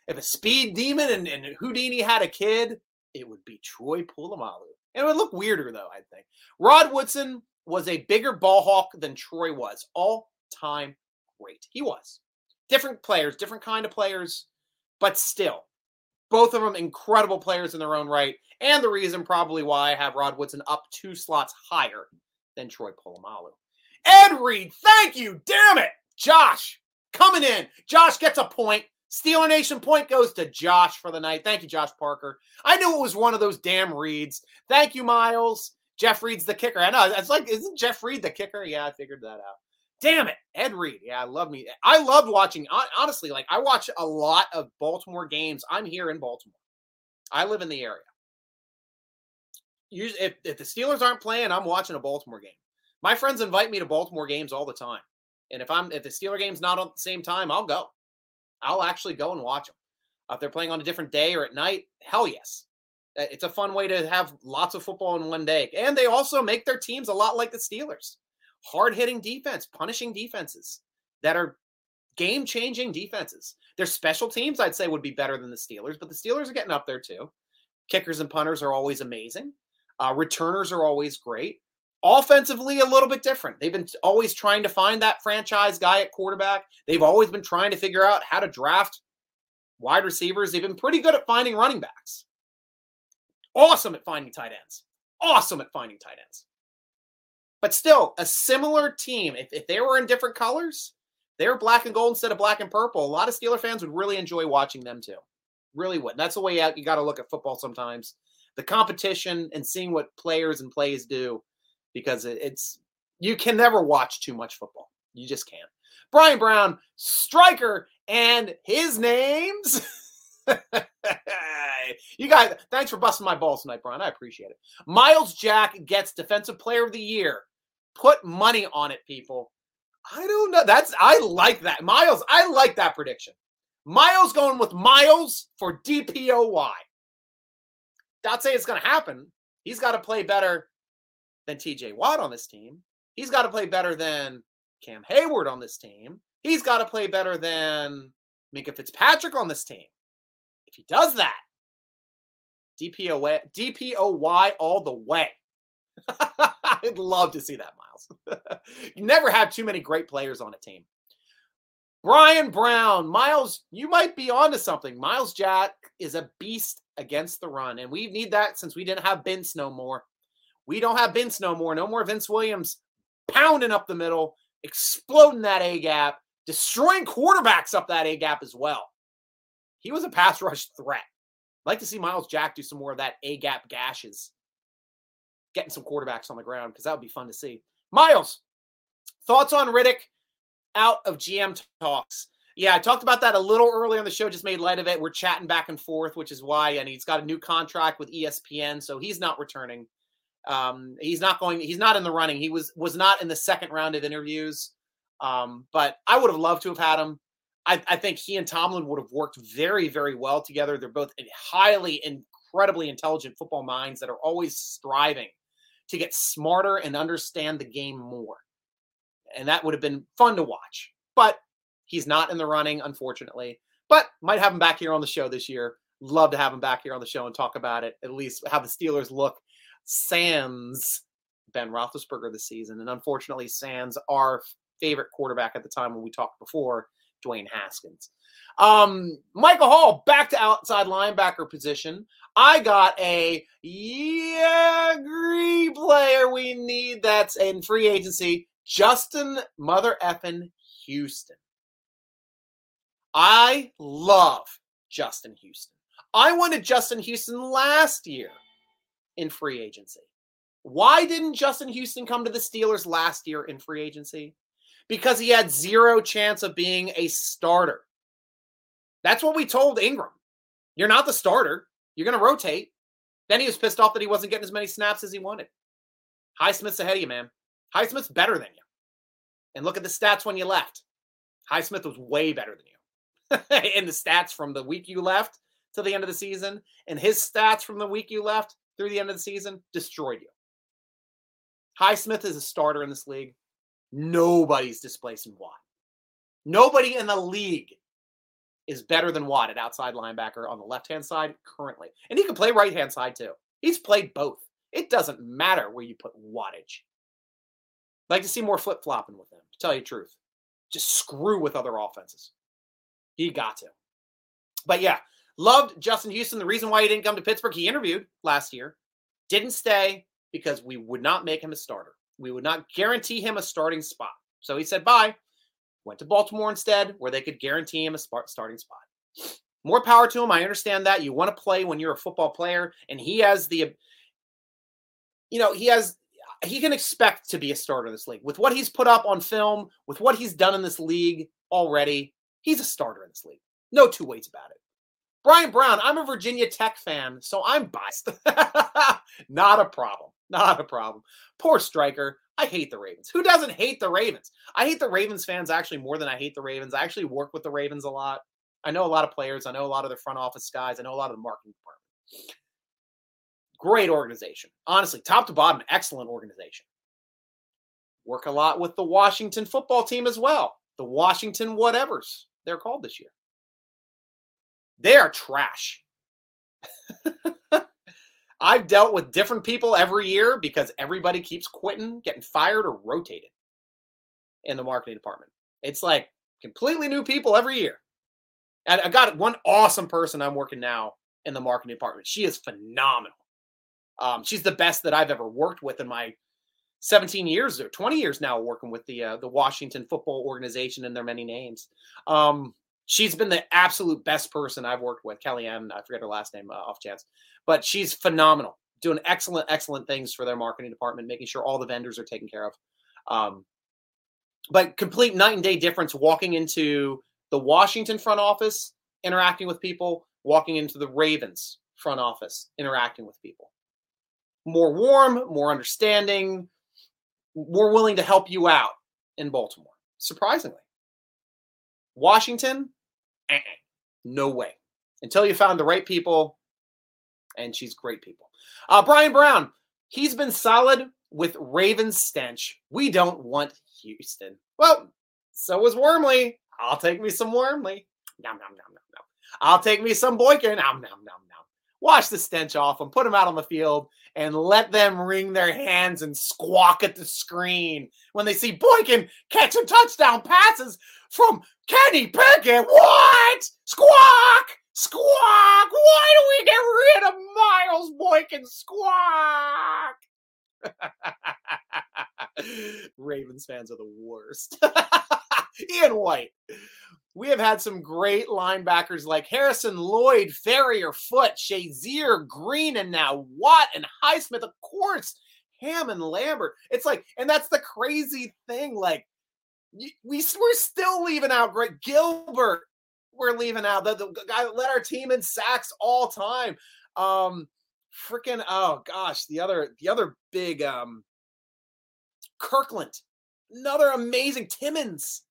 If a speed demon and, and Houdini had a kid, it would be Troy Polamalu. And it would look weirder, though, I think. Rod Woodson was a bigger ball hawk than Troy was. All time great. He was. Different players, different kind of players, but still, both of them incredible players in their own right and the reason probably why I have Rod Woodson up two slots higher than Troy Polamalu. Ed Reed, thank you. Damn it. Josh coming in. Josh gets a point. Steeler Nation point goes to Josh for the night. Thank you, Josh Parker. I knew it was one of those damn Reeds. Thank you, Miles. Jeff Reed's the kicker. I know. It's like, isn't Jeff Reed the kicker? Yeah, I figured that out. Damn it, Ed Reed. Yeah, I love me. I loved watching. Honestly, like I watch a lot of Baltimore games. I'm here in Baltimore. I live in the area if, if the Steelers aren't playing, I'm watching a Baltimore game. My friends invite me to Baltimore games all the time. And if I'm if the Steeler game's not on the same time, I'll go. I'll actually go and watch them. If they're playing on a different day or at night, hell yes. Uh, It's a fun way to have lots of football in one day. And they also make their teams a lot like the Steelers. Hard hitting defense, punishing defenses that are game changing defenses. Their special teams, I'd say, would be better than the Steelers, but the Steelers are getting up there too. Kickers and punters are always amazing. Uh, returners are always great. Offensively, a little bit different. They've been always trying to find that franchise guy at quarterback. They've always been trying to figure out how to draft wide receivers. They've been pretty good at finding running backs. Awesome at finding tight ends. Awesome at finding tight ends. But still, a similar team. If, if they were in different colors, they were black and gold instead of black and purple. A lot of Steeler fans would really enjoy watching them too. Really would. That's the way out you got to look at football sometimes. The competition and seeing what players and plays do, because it, it's you can never watch too much football. You just can't. Brian Brown, striker, and his names. *laughs* you guys, thanks for busting my balls tonight, Brian. I appreciate it. Myles Jack gets Defensive Player of the Year. Put money on it, people. I don't know. That's I like that. Miles, I like that prediction. Miles going with Miles for DPOY. Not say it's going to happen. He's got to play better than TJ Watt on this team. He's got to play better than Cam Heyward on this team. He's got to play better than Minkah Fitzpatrick on this team. If he does that, DPOY, DPOY all the way. *laughs* I'd love to see that, Miles. *laughs* you never have too many great players on a team. Brian Brown, Miles, you might be onto something. Myles Jack is a beast against the run, and we need that since we didn't have Vince no more. We don't have Vince no more. No more Vince Williams pounding up the middle, exploding that A gap, destroying quarterbacks up that A gap as well. He was a pass rush threat. Like to see Myles Jack do some more of that A gap gashes, getting some quarterbacks on the ground because that would be fun to see. Miles, thoughts on Riddick out of GM talks? Yeah, I talked about that a little earlier on the show, just made light of it. We're chatting back and forth, which is why, and he's got a new contract with ESPN, so he's not returning. Um, he's not going, he's not in the running. He was was not in the second round of interviews. Um, but I would have loved to have had him. I, I think he and Tomlin would have worked very, very well together. They're both highly, incredibly intelligent football minds that are always striving to get smarter and understand the game more. And that would have been fun to watch. But he's not in the running, unfortunately. But might have him back here on the show this year. Love to have him back here on the show and talk about it, at least how the Steelers look sans Ben Roethlisberger this season. And unfortunately, sans our favorite quarterback at the time when we talked before, Dwayne Haskins. Um, Michael Hall back to outside linebacker position. I got a yeah, player we need that's in free agency. Justin Mother effin Houston. I love Justin Houston. I wanted Justin Houston last year in free agency. Why didn't Justin Houston come to the Steelers last year in free agency? Because he had zero chance of being a starter. That's what we told Ingram. You're not the starter. You're going to rotate. Then he was pissed off that he wasn't getting as many snaps as he wanted. Highsmith's ahead of you, man. Highsmith's better than you. And look at the stats when you left. Highsmith was way better than you. *laughs* in the stats from the week you left to the end of the season, and his stats from the week you left through the end of the season destroyed you. Highsmith is a starter in this league. Nobody's displacing Watt. Nobody in the league is better than Watt at outside linebacker on the left hand side currently. And he can play right hand side too. He's played both. It doesn't matter where you put wattage. I'd like to see more flip flopping with him, to tell you the truth. Just screw with other offenses. He got to. But yeah, loved Justin Houston. The reason why he didn't come to Pittsburgh, he interviewed last year, didn't stay because we would not make him a starter. We would not guarantee him a starting spot. So he said bye. Went to Baltimore instead, where they could guarantee him a starting spot. More power to him. I understand that. You want to play when you're a football player, and he has the, you know, he has, he can expect to be a starter this league. With what he's put up on film, with what he's done in this league already, he's a starter in this league. No two ways about it. Brian Brown, I'm a Virginia Tech fan, so I'm biased. *laughs* Not a problem. Not a problem. Poor striker. I hate the Ravens. Who doesn't hate the Ravens? I hate the Ravens fans actually more than I hate the Ravens. I actually work with the Ravens a lot. I know a lot of players. I know a lot of the front office guys. I know a lot of the marketing department. Great organization. Honestly, top to bottom, excellent organization. Work a lot with the Washington football team as well. The Washington whatevers, they're called this year. They are trash. *laughs* I've dealt with different people every year because everybody keeps quitting, getting fired, or rotated in the marketing department. It's like completely new people every year. And I got one awesome person I'm working now in the marketing department. She is phenomenal. Um, she's the best that I've ever worked with in my 17 years or 20 years now working with the uh, the Washington Football Organization and their many names. Um, she's been the absolute best person I've worked with. Kellyanne, I forget her last name uh, off chance, but she's phenomenal, doing excellent, excellent things for their marketing department, making sure all the vendors are taken care of. Um, but complete night and day difference walking into the Washington front office, interacting with people, walking into the Ravens front office, interacting with people. More warm, more understanding, more willing to help you out in Baltimore, surprisingly. Washington, uh-uh, no way. Until you found the right people, and she's great people. Uh, Brian Brown, he's been solid with Ravens stench. We don't want Houston. Well, so was Wormley. I'll take me some Wormley. Nom, nom, nom, nom, nom. I'll take me some Boykin. Nom, nom, nom, nom. Wash the stench off them, put them out on the field, and let them wring their hands and squawk at the screen when they see Boykin catching touchdown passes from Kenny Pickett. What? Squawk! Squawk! Why do we get rid of Miles Boykin? Squawk! *laughs* Ravens fans are the worst. *laughs* Ian White. We have had some great linebackers like Harrison Lloyd, Farrior Foote, Shazier, Green, and now Watt and Highsmith, of course, Hammond, Lambert. It's like, and that's the crazy thing. Like, we we're still leaving out Greg Gilbert. We're leaving out the, the guy that led our team in sacks all time. Um, freaking oh gosh, the other the other big um Kirkland, another amazing Timmons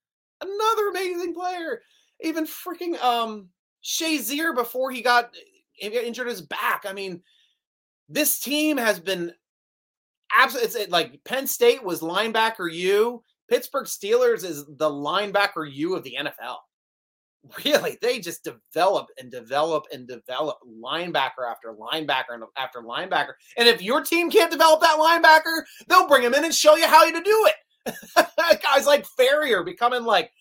another amazing player. Even freaking um Shazier before he got injured his back. I mean, this team has been absolutely like Penn State was linebacker U. Pittsburgh Steelers is the linebacker U of the NFL. Really, they just develop and develop and develop linebacker after linebacker and after linebacker. And if your team can't develop that linebacker, they'll bring him in and show you how to do it. *laughs* guys like Farrior becoming like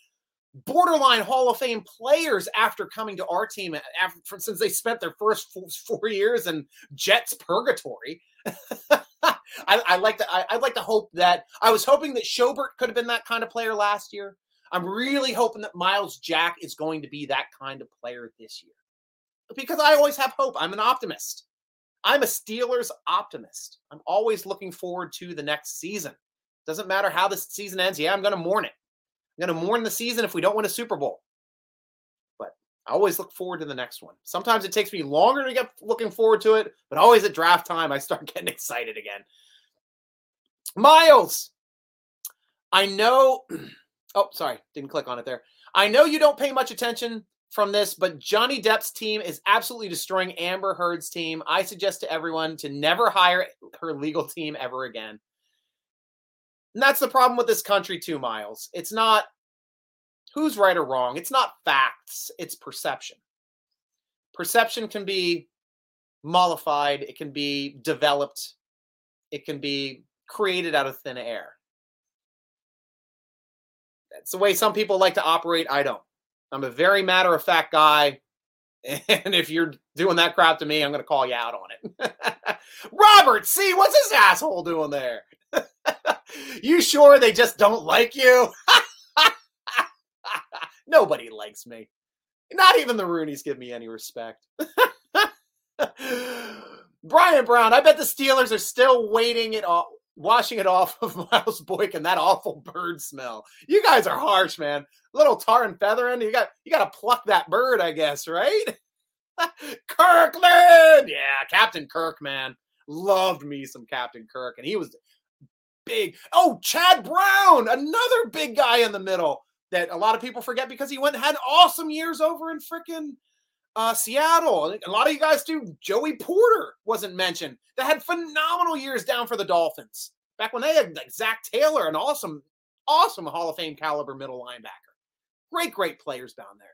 borderline Hall of Fame players after coming to our team after, since they spent their first four years in Jets purgatory. *laughs* I, I, like to I, would like to hope that I was hoping that Schobert could have been that kind of player last year. I'm really hoping that Myles Jack is going to be that kind of player this year. Because I always have hope. I'm an optimist. I'm a Steelers optimist. I'm always looking forward to the next season. Doesn't matter how the season ends. Yeah, I'm going to mourn it. I'm going to mourn the season if we don't win a Super Bowl. But I always look forward to the next one. Sometimes it takes me longer to get looking forward to it, but always at draft time, I start *laughs* getting excited again. Miles, I know. *clears throat* Oh, sorry, didn't click on it there. I know you don't pay much attention from this, but Johnny Depp's team is absolutely destroying Amber Heard's team. I suggest to everyone to never hire her legal team ever again. And that's the problem with this country, too, Miles. It's not who's right or wrong, it's not facts, it's perception. Perception can be mollified, it can be developed, it can be created out of thin air. That's the way some people like to operate. I don't. I'm a very matter of fact guy. *laughs* And if you're doing that crap to me, I'm going to call you out on it. *laughs* Robert, see, what's this asshole doing there? *laughs* you sure they just don't like you? Nobody likes me. Not even the Roonies give me any respect. Brian Brown, I bet the Steelers are still waiting it off, washing it off *laughs* of Miles Boykin that awful bird smell. You guys are harsh, man. Little tar and feathering. You got you got to pluck that bird, I guess, right? *laughs* Kirkland, yeah, Captain Kirk, man, loved me some Captain Kirk, and he was big. Oh, Chad Brown, another big guy in the middle that a lot of people forget because he went had awesome years over in freaking uh, Seattle. A lot of you guys do. Joey Porter wasn't mentioned. That had phenomenal years down for the Dolphins back when they had like Zac Taylor, an awesome, awesome Hall of Fame caliber middle linebacker. Great, great players down there.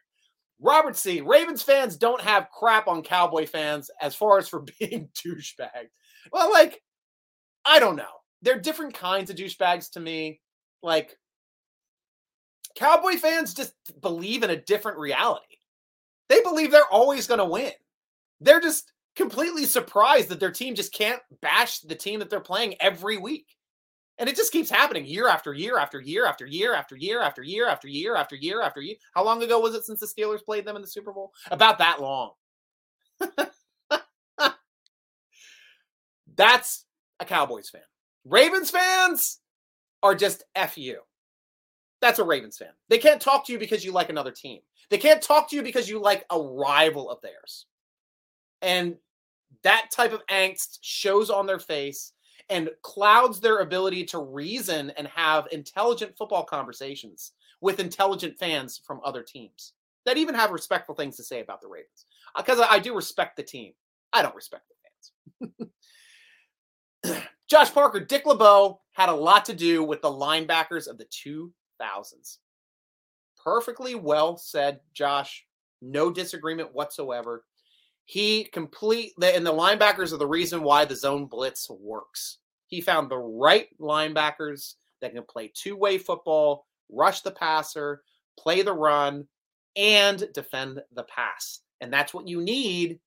Robert C. Ravens fans don't have crap on Cowboy fans as far as for *laughs* being douchebags. Well, like, I don't know. They're different kinds of douchebags to me. Like, Cowboy fans just believe in a different reality. They believe they're always going to win. They're just completely surprised that their team just can't bash the team that they're playing every week. And it just keeps happening year after year after year after year after year after year after year after year after year. How long ago was it since the Steelers played them in the Super Bowl? About that long. *laughs* That's a Cowboys fan. Ravens fans are just F you. That's a Ravens fan. They can't talk to you because you like another team. They can't talk to you because you like a rival of theirs. And that type of angst shows on their face and clouds their ability to reason and have intelligent football conversations with intelligent fans from other teams that even have respectful things to say about the Ravens. Uh, because I, I do respect the team. I don't respect the fans. *clears throat* Josh Parker, Dick LeBeau had a lot to do with the linebackers of the 2000s. Perfectly well said, Josh. No disagreement whatsoever. He complete and the linebackers are the reason why the zone blitz works. He found the right linebackers that can play two-way football, rush the passer, play the run, and defend the pass. And that's what you need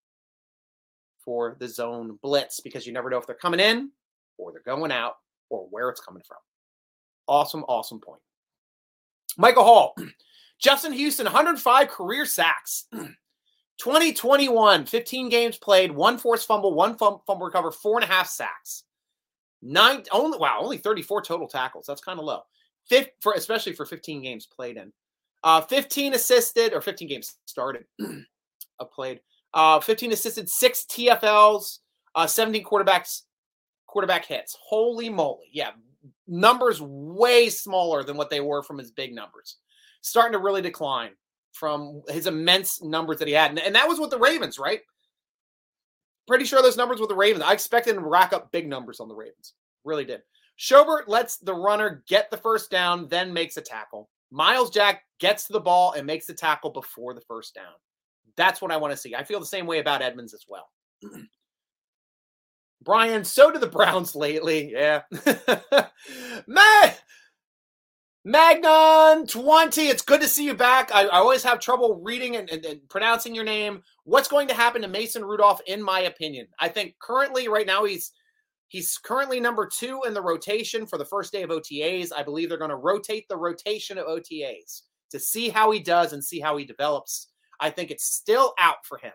for the zone blitz because you never know if they're coming in or they're going out or where it's coming from. Awesome, awesome point. Michael Hall, *clears throat* Justin Houston, 105 career sacks. *clears throat* 2021, 15 games played, one forced fumble, one fumble recover, four and a half sacks. Nine only wow, only 34 total tackles. That's kind of low. Fifth for especially for 15 games played in. Uh 15 assisted or 15 games started *clears throat* uh, played. Uh 15 assisted, six TFLs, uh 17 quarterbacks quarterback hits. Holy moly. Yeah, numbers way smaller than what they were from his big numbers. Starting to really decline from his immense numbers that he had. And, and that was with the Ravens, right? Pretty sure those numbers with the Ravens. I expected him to rack up big numbers on the Ravens. Really did. Schobert lets the runner get the first down, then makes a tackle. Myles Jack gets the ball and makes the tackle before the first down. That's what I want to see. I feel the same way about Edmunds as well. *clears throat* Brian, so do the Browns lately. Yeah. *laughs* Magnon 20, it's good to see you back. I, I always have trouble reading and, and, and, pronouncing your name. What's going to happen to Mason Rudolph, in my opinion? I think currently, right now, he's he's currently number two in the rotation for the first day of OTAs. I believe they're going to rotate the rotation of OTAs to see how he does and see how he develops. I think it's still out for him.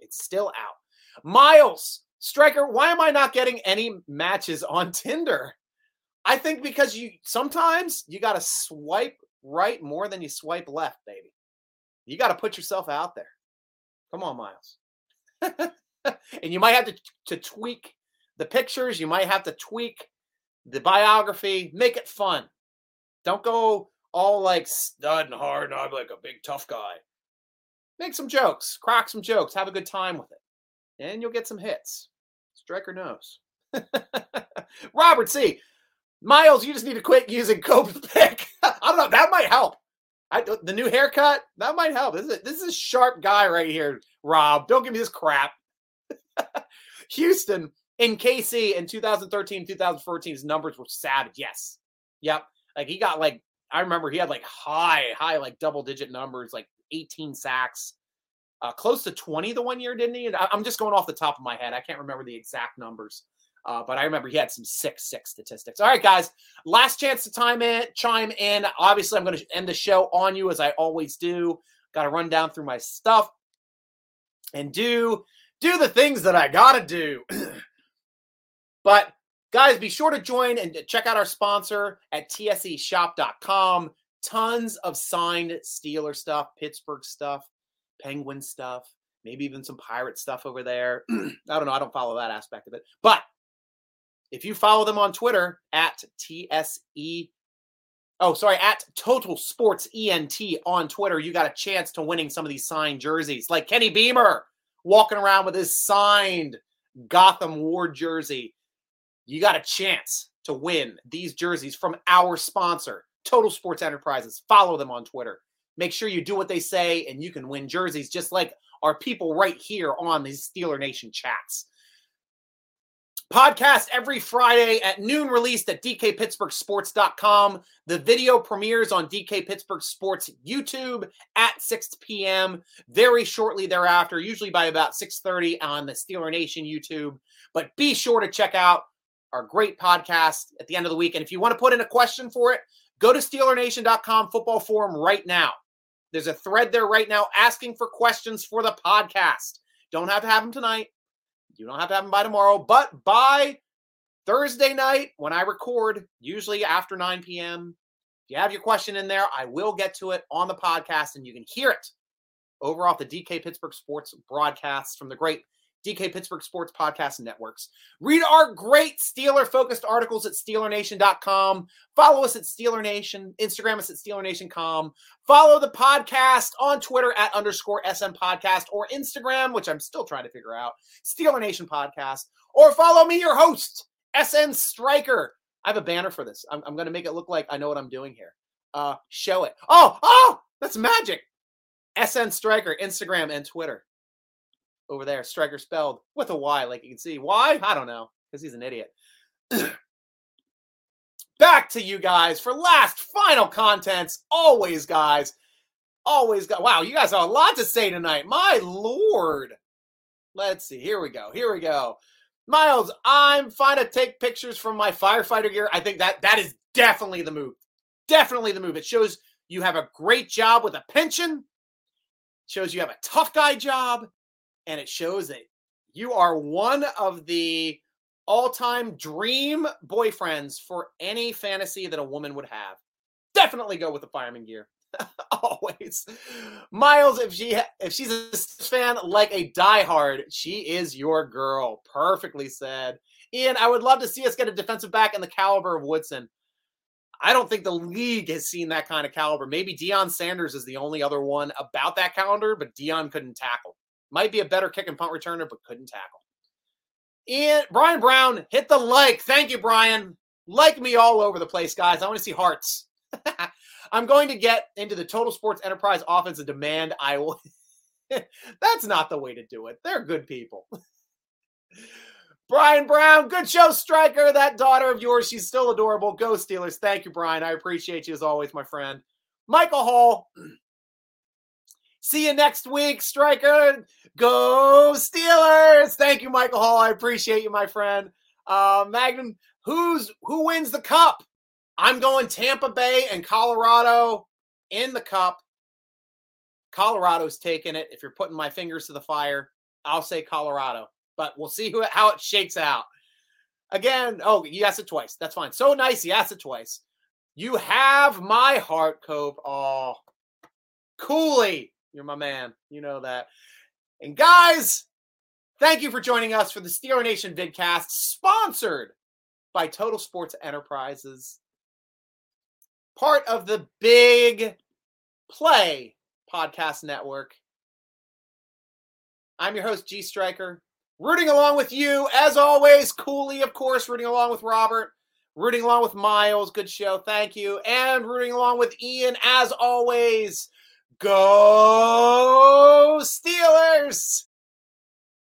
It's still out. Miles, Striker, why am I not getting any matches on *laughs* Tinder? I think because you sometimes you got to swipe right more than you swipe left, baby. You got to put yourself out there. Come on, Miles. *laughs* and you might have to, to tweak the pictures. You might have to tweak the biography. Make it fun. Don't go all like stud and hard. and I'm like a big tough guy. Make some jokes, crack some jokes, have a good time with it, and you'll get some hits. Striker knows. *laughs* Robert C. Miles, you just need to quit using Cope's *laughs* pick. I don't know. That might help. I, the new haircut that might help. This is a, this is a sharp guy right here, Rob. Don't give me this crap. *laughs* Houston in KC in 2013, 2014, his numbers were savage. Yes, yep. Like he got like I remember he had like high, high like double digit numbers, like 18 sacks, uh, close to 20 the one year, didn't he? I'm just going off the top of my head. I can't remember the exact numbers. Uh, but I remember he had some six six statistics. All right, guys, last chance to time in, chime in. Obviously, I'm going to end the show on you as I always do. Got to run down through my stuff and do do the things that I got to do. *clears throat* but guys, be sure to join and check out our sponsor at tseshop.com. Tons of signed Steeler stuff, Pittsburgh stuff, Penguin stuff, maybe even some pirate stuff over there. *clears throat* I don't know. I don't follow that aspect of it. But if you follow them on Twitter at TSE, oh, sorry, at Total Sports ENT on Twitter, you got a chance to winning some of these signed jerseys, like Kenny Beamer walking around with his signed Gotham Ward jersey. You got a chance to win these jerseys from our sponsor, Total Sports Enterprises. Follow them on Twitter. Make sure you do what they say, and you can win jerseys just like our people right here on these Steeler Nation chats. Podcast every Friday at noon, released at dkpittsburghsports.com. The video premieres on DK Pittsburgh Sports YouTube at 6 p.m. Very shortly thereafter, usually by about 6:30 on the Steeler Nation YouTube. But be sure to check out our great podcast at the end of the week. And if you want to put in a question for it, go to SteelerNation.com football forum right now. There's a thread there right now asking for questions for the podcast. Don't have to have them tonight. You don't have to have them by tomorrow, but by Thursday night when I record, usually after 9 p.m., if you have your question in there, I will get to it on the podcast and you can hear it over off the DK Pittsburgh Sports broadcasts from the great DK Pittsburgh Sports Podcast Networks. Read our great Steeler focused articles at SteelerNation.com. Follow us at Steeler Nation. Instagram us at SteelerNation.com. Follow the podcast on Twitter at underscore SM Podcast or Instagram, which I'm still trying to figure out, Steeler Nation Podcast. Or follow me, your host, SN Striker. I have a banner for this. I'm, I'm going to make it look like I know what I'm doing here. Uh, show it. Oh, oh, that's magic. SN Striker, Instagram and Twitter over there. Striker spelled with a Y, like you can see. Why? I don't know, because he's an idiot. *clears throat* Back to you guys for last final contents. Always, guys. Always, got. Wow, you guys have a lot to say tonight. My lord. Let's see. Here we go. Here we go. Miles, I'm fine to take pictures from my firefighter gear. I think that that is definitely the move. Definitely the move. It shows you have a great job with a pension. Shows you have a tough guy job and it shows that you are one of the all-time dream boyfriends for any fantasy that a woman would have. Definitely go with the fireman gear. *laughs* Always. Miles, if she if she's a fan like a diehard, she is your girl. Perfectly said. Ian, I would love to see us get a defensive back in the caliber of Woodson. I don't think the league has seen that kind of caliber. Maybe Deion Sanders is the only other one about that calendar, but Deion couldn't tackle. Might be a better kick and punt returner, but couldn't tackle. And Brian Brown hit the like. Thank you, Brian. Like me all over the place, guys. I want to see hearts. *laughs* I'm going to get into the total sports enterprise offensive demand. I will. *laughs* That's not the way to do it. They're good people. *laughs* Brian Brown, good show, striker. That daughter of yours, she's still adorable. Go Steelers. Thank you, Brian. I appreciate you as always, my friend. Michael Hall, See you next week, Striker. Go Steelers! Thank you, Michael Hall. I appreciate you, my friend. Uh, Magnum, who's who wins the cup? I'm going Tampa Bay and Colorado in the cup. Colorado's taking it. If you're putting my fingers to the fire, I'll say Colorado. But we'll see who, how it shakes out. Again, oh, you asked it twice. That's fine. So nice. You asked it twice. You have my heart, Cope. Oh, Cooley. You're my man. You know that. And guys, thank you for joining us for the Steeler Nation vidcast, sponsored by Total Sports Enterprises, part of the Big Play podcast network. I'm your host, G Striker, rooting along with you, as always. Cooley, of course, rooting along with Robert, rooting along with Miles. Good show. Thank you. And rooting along with Ian, as always. Go Steelers!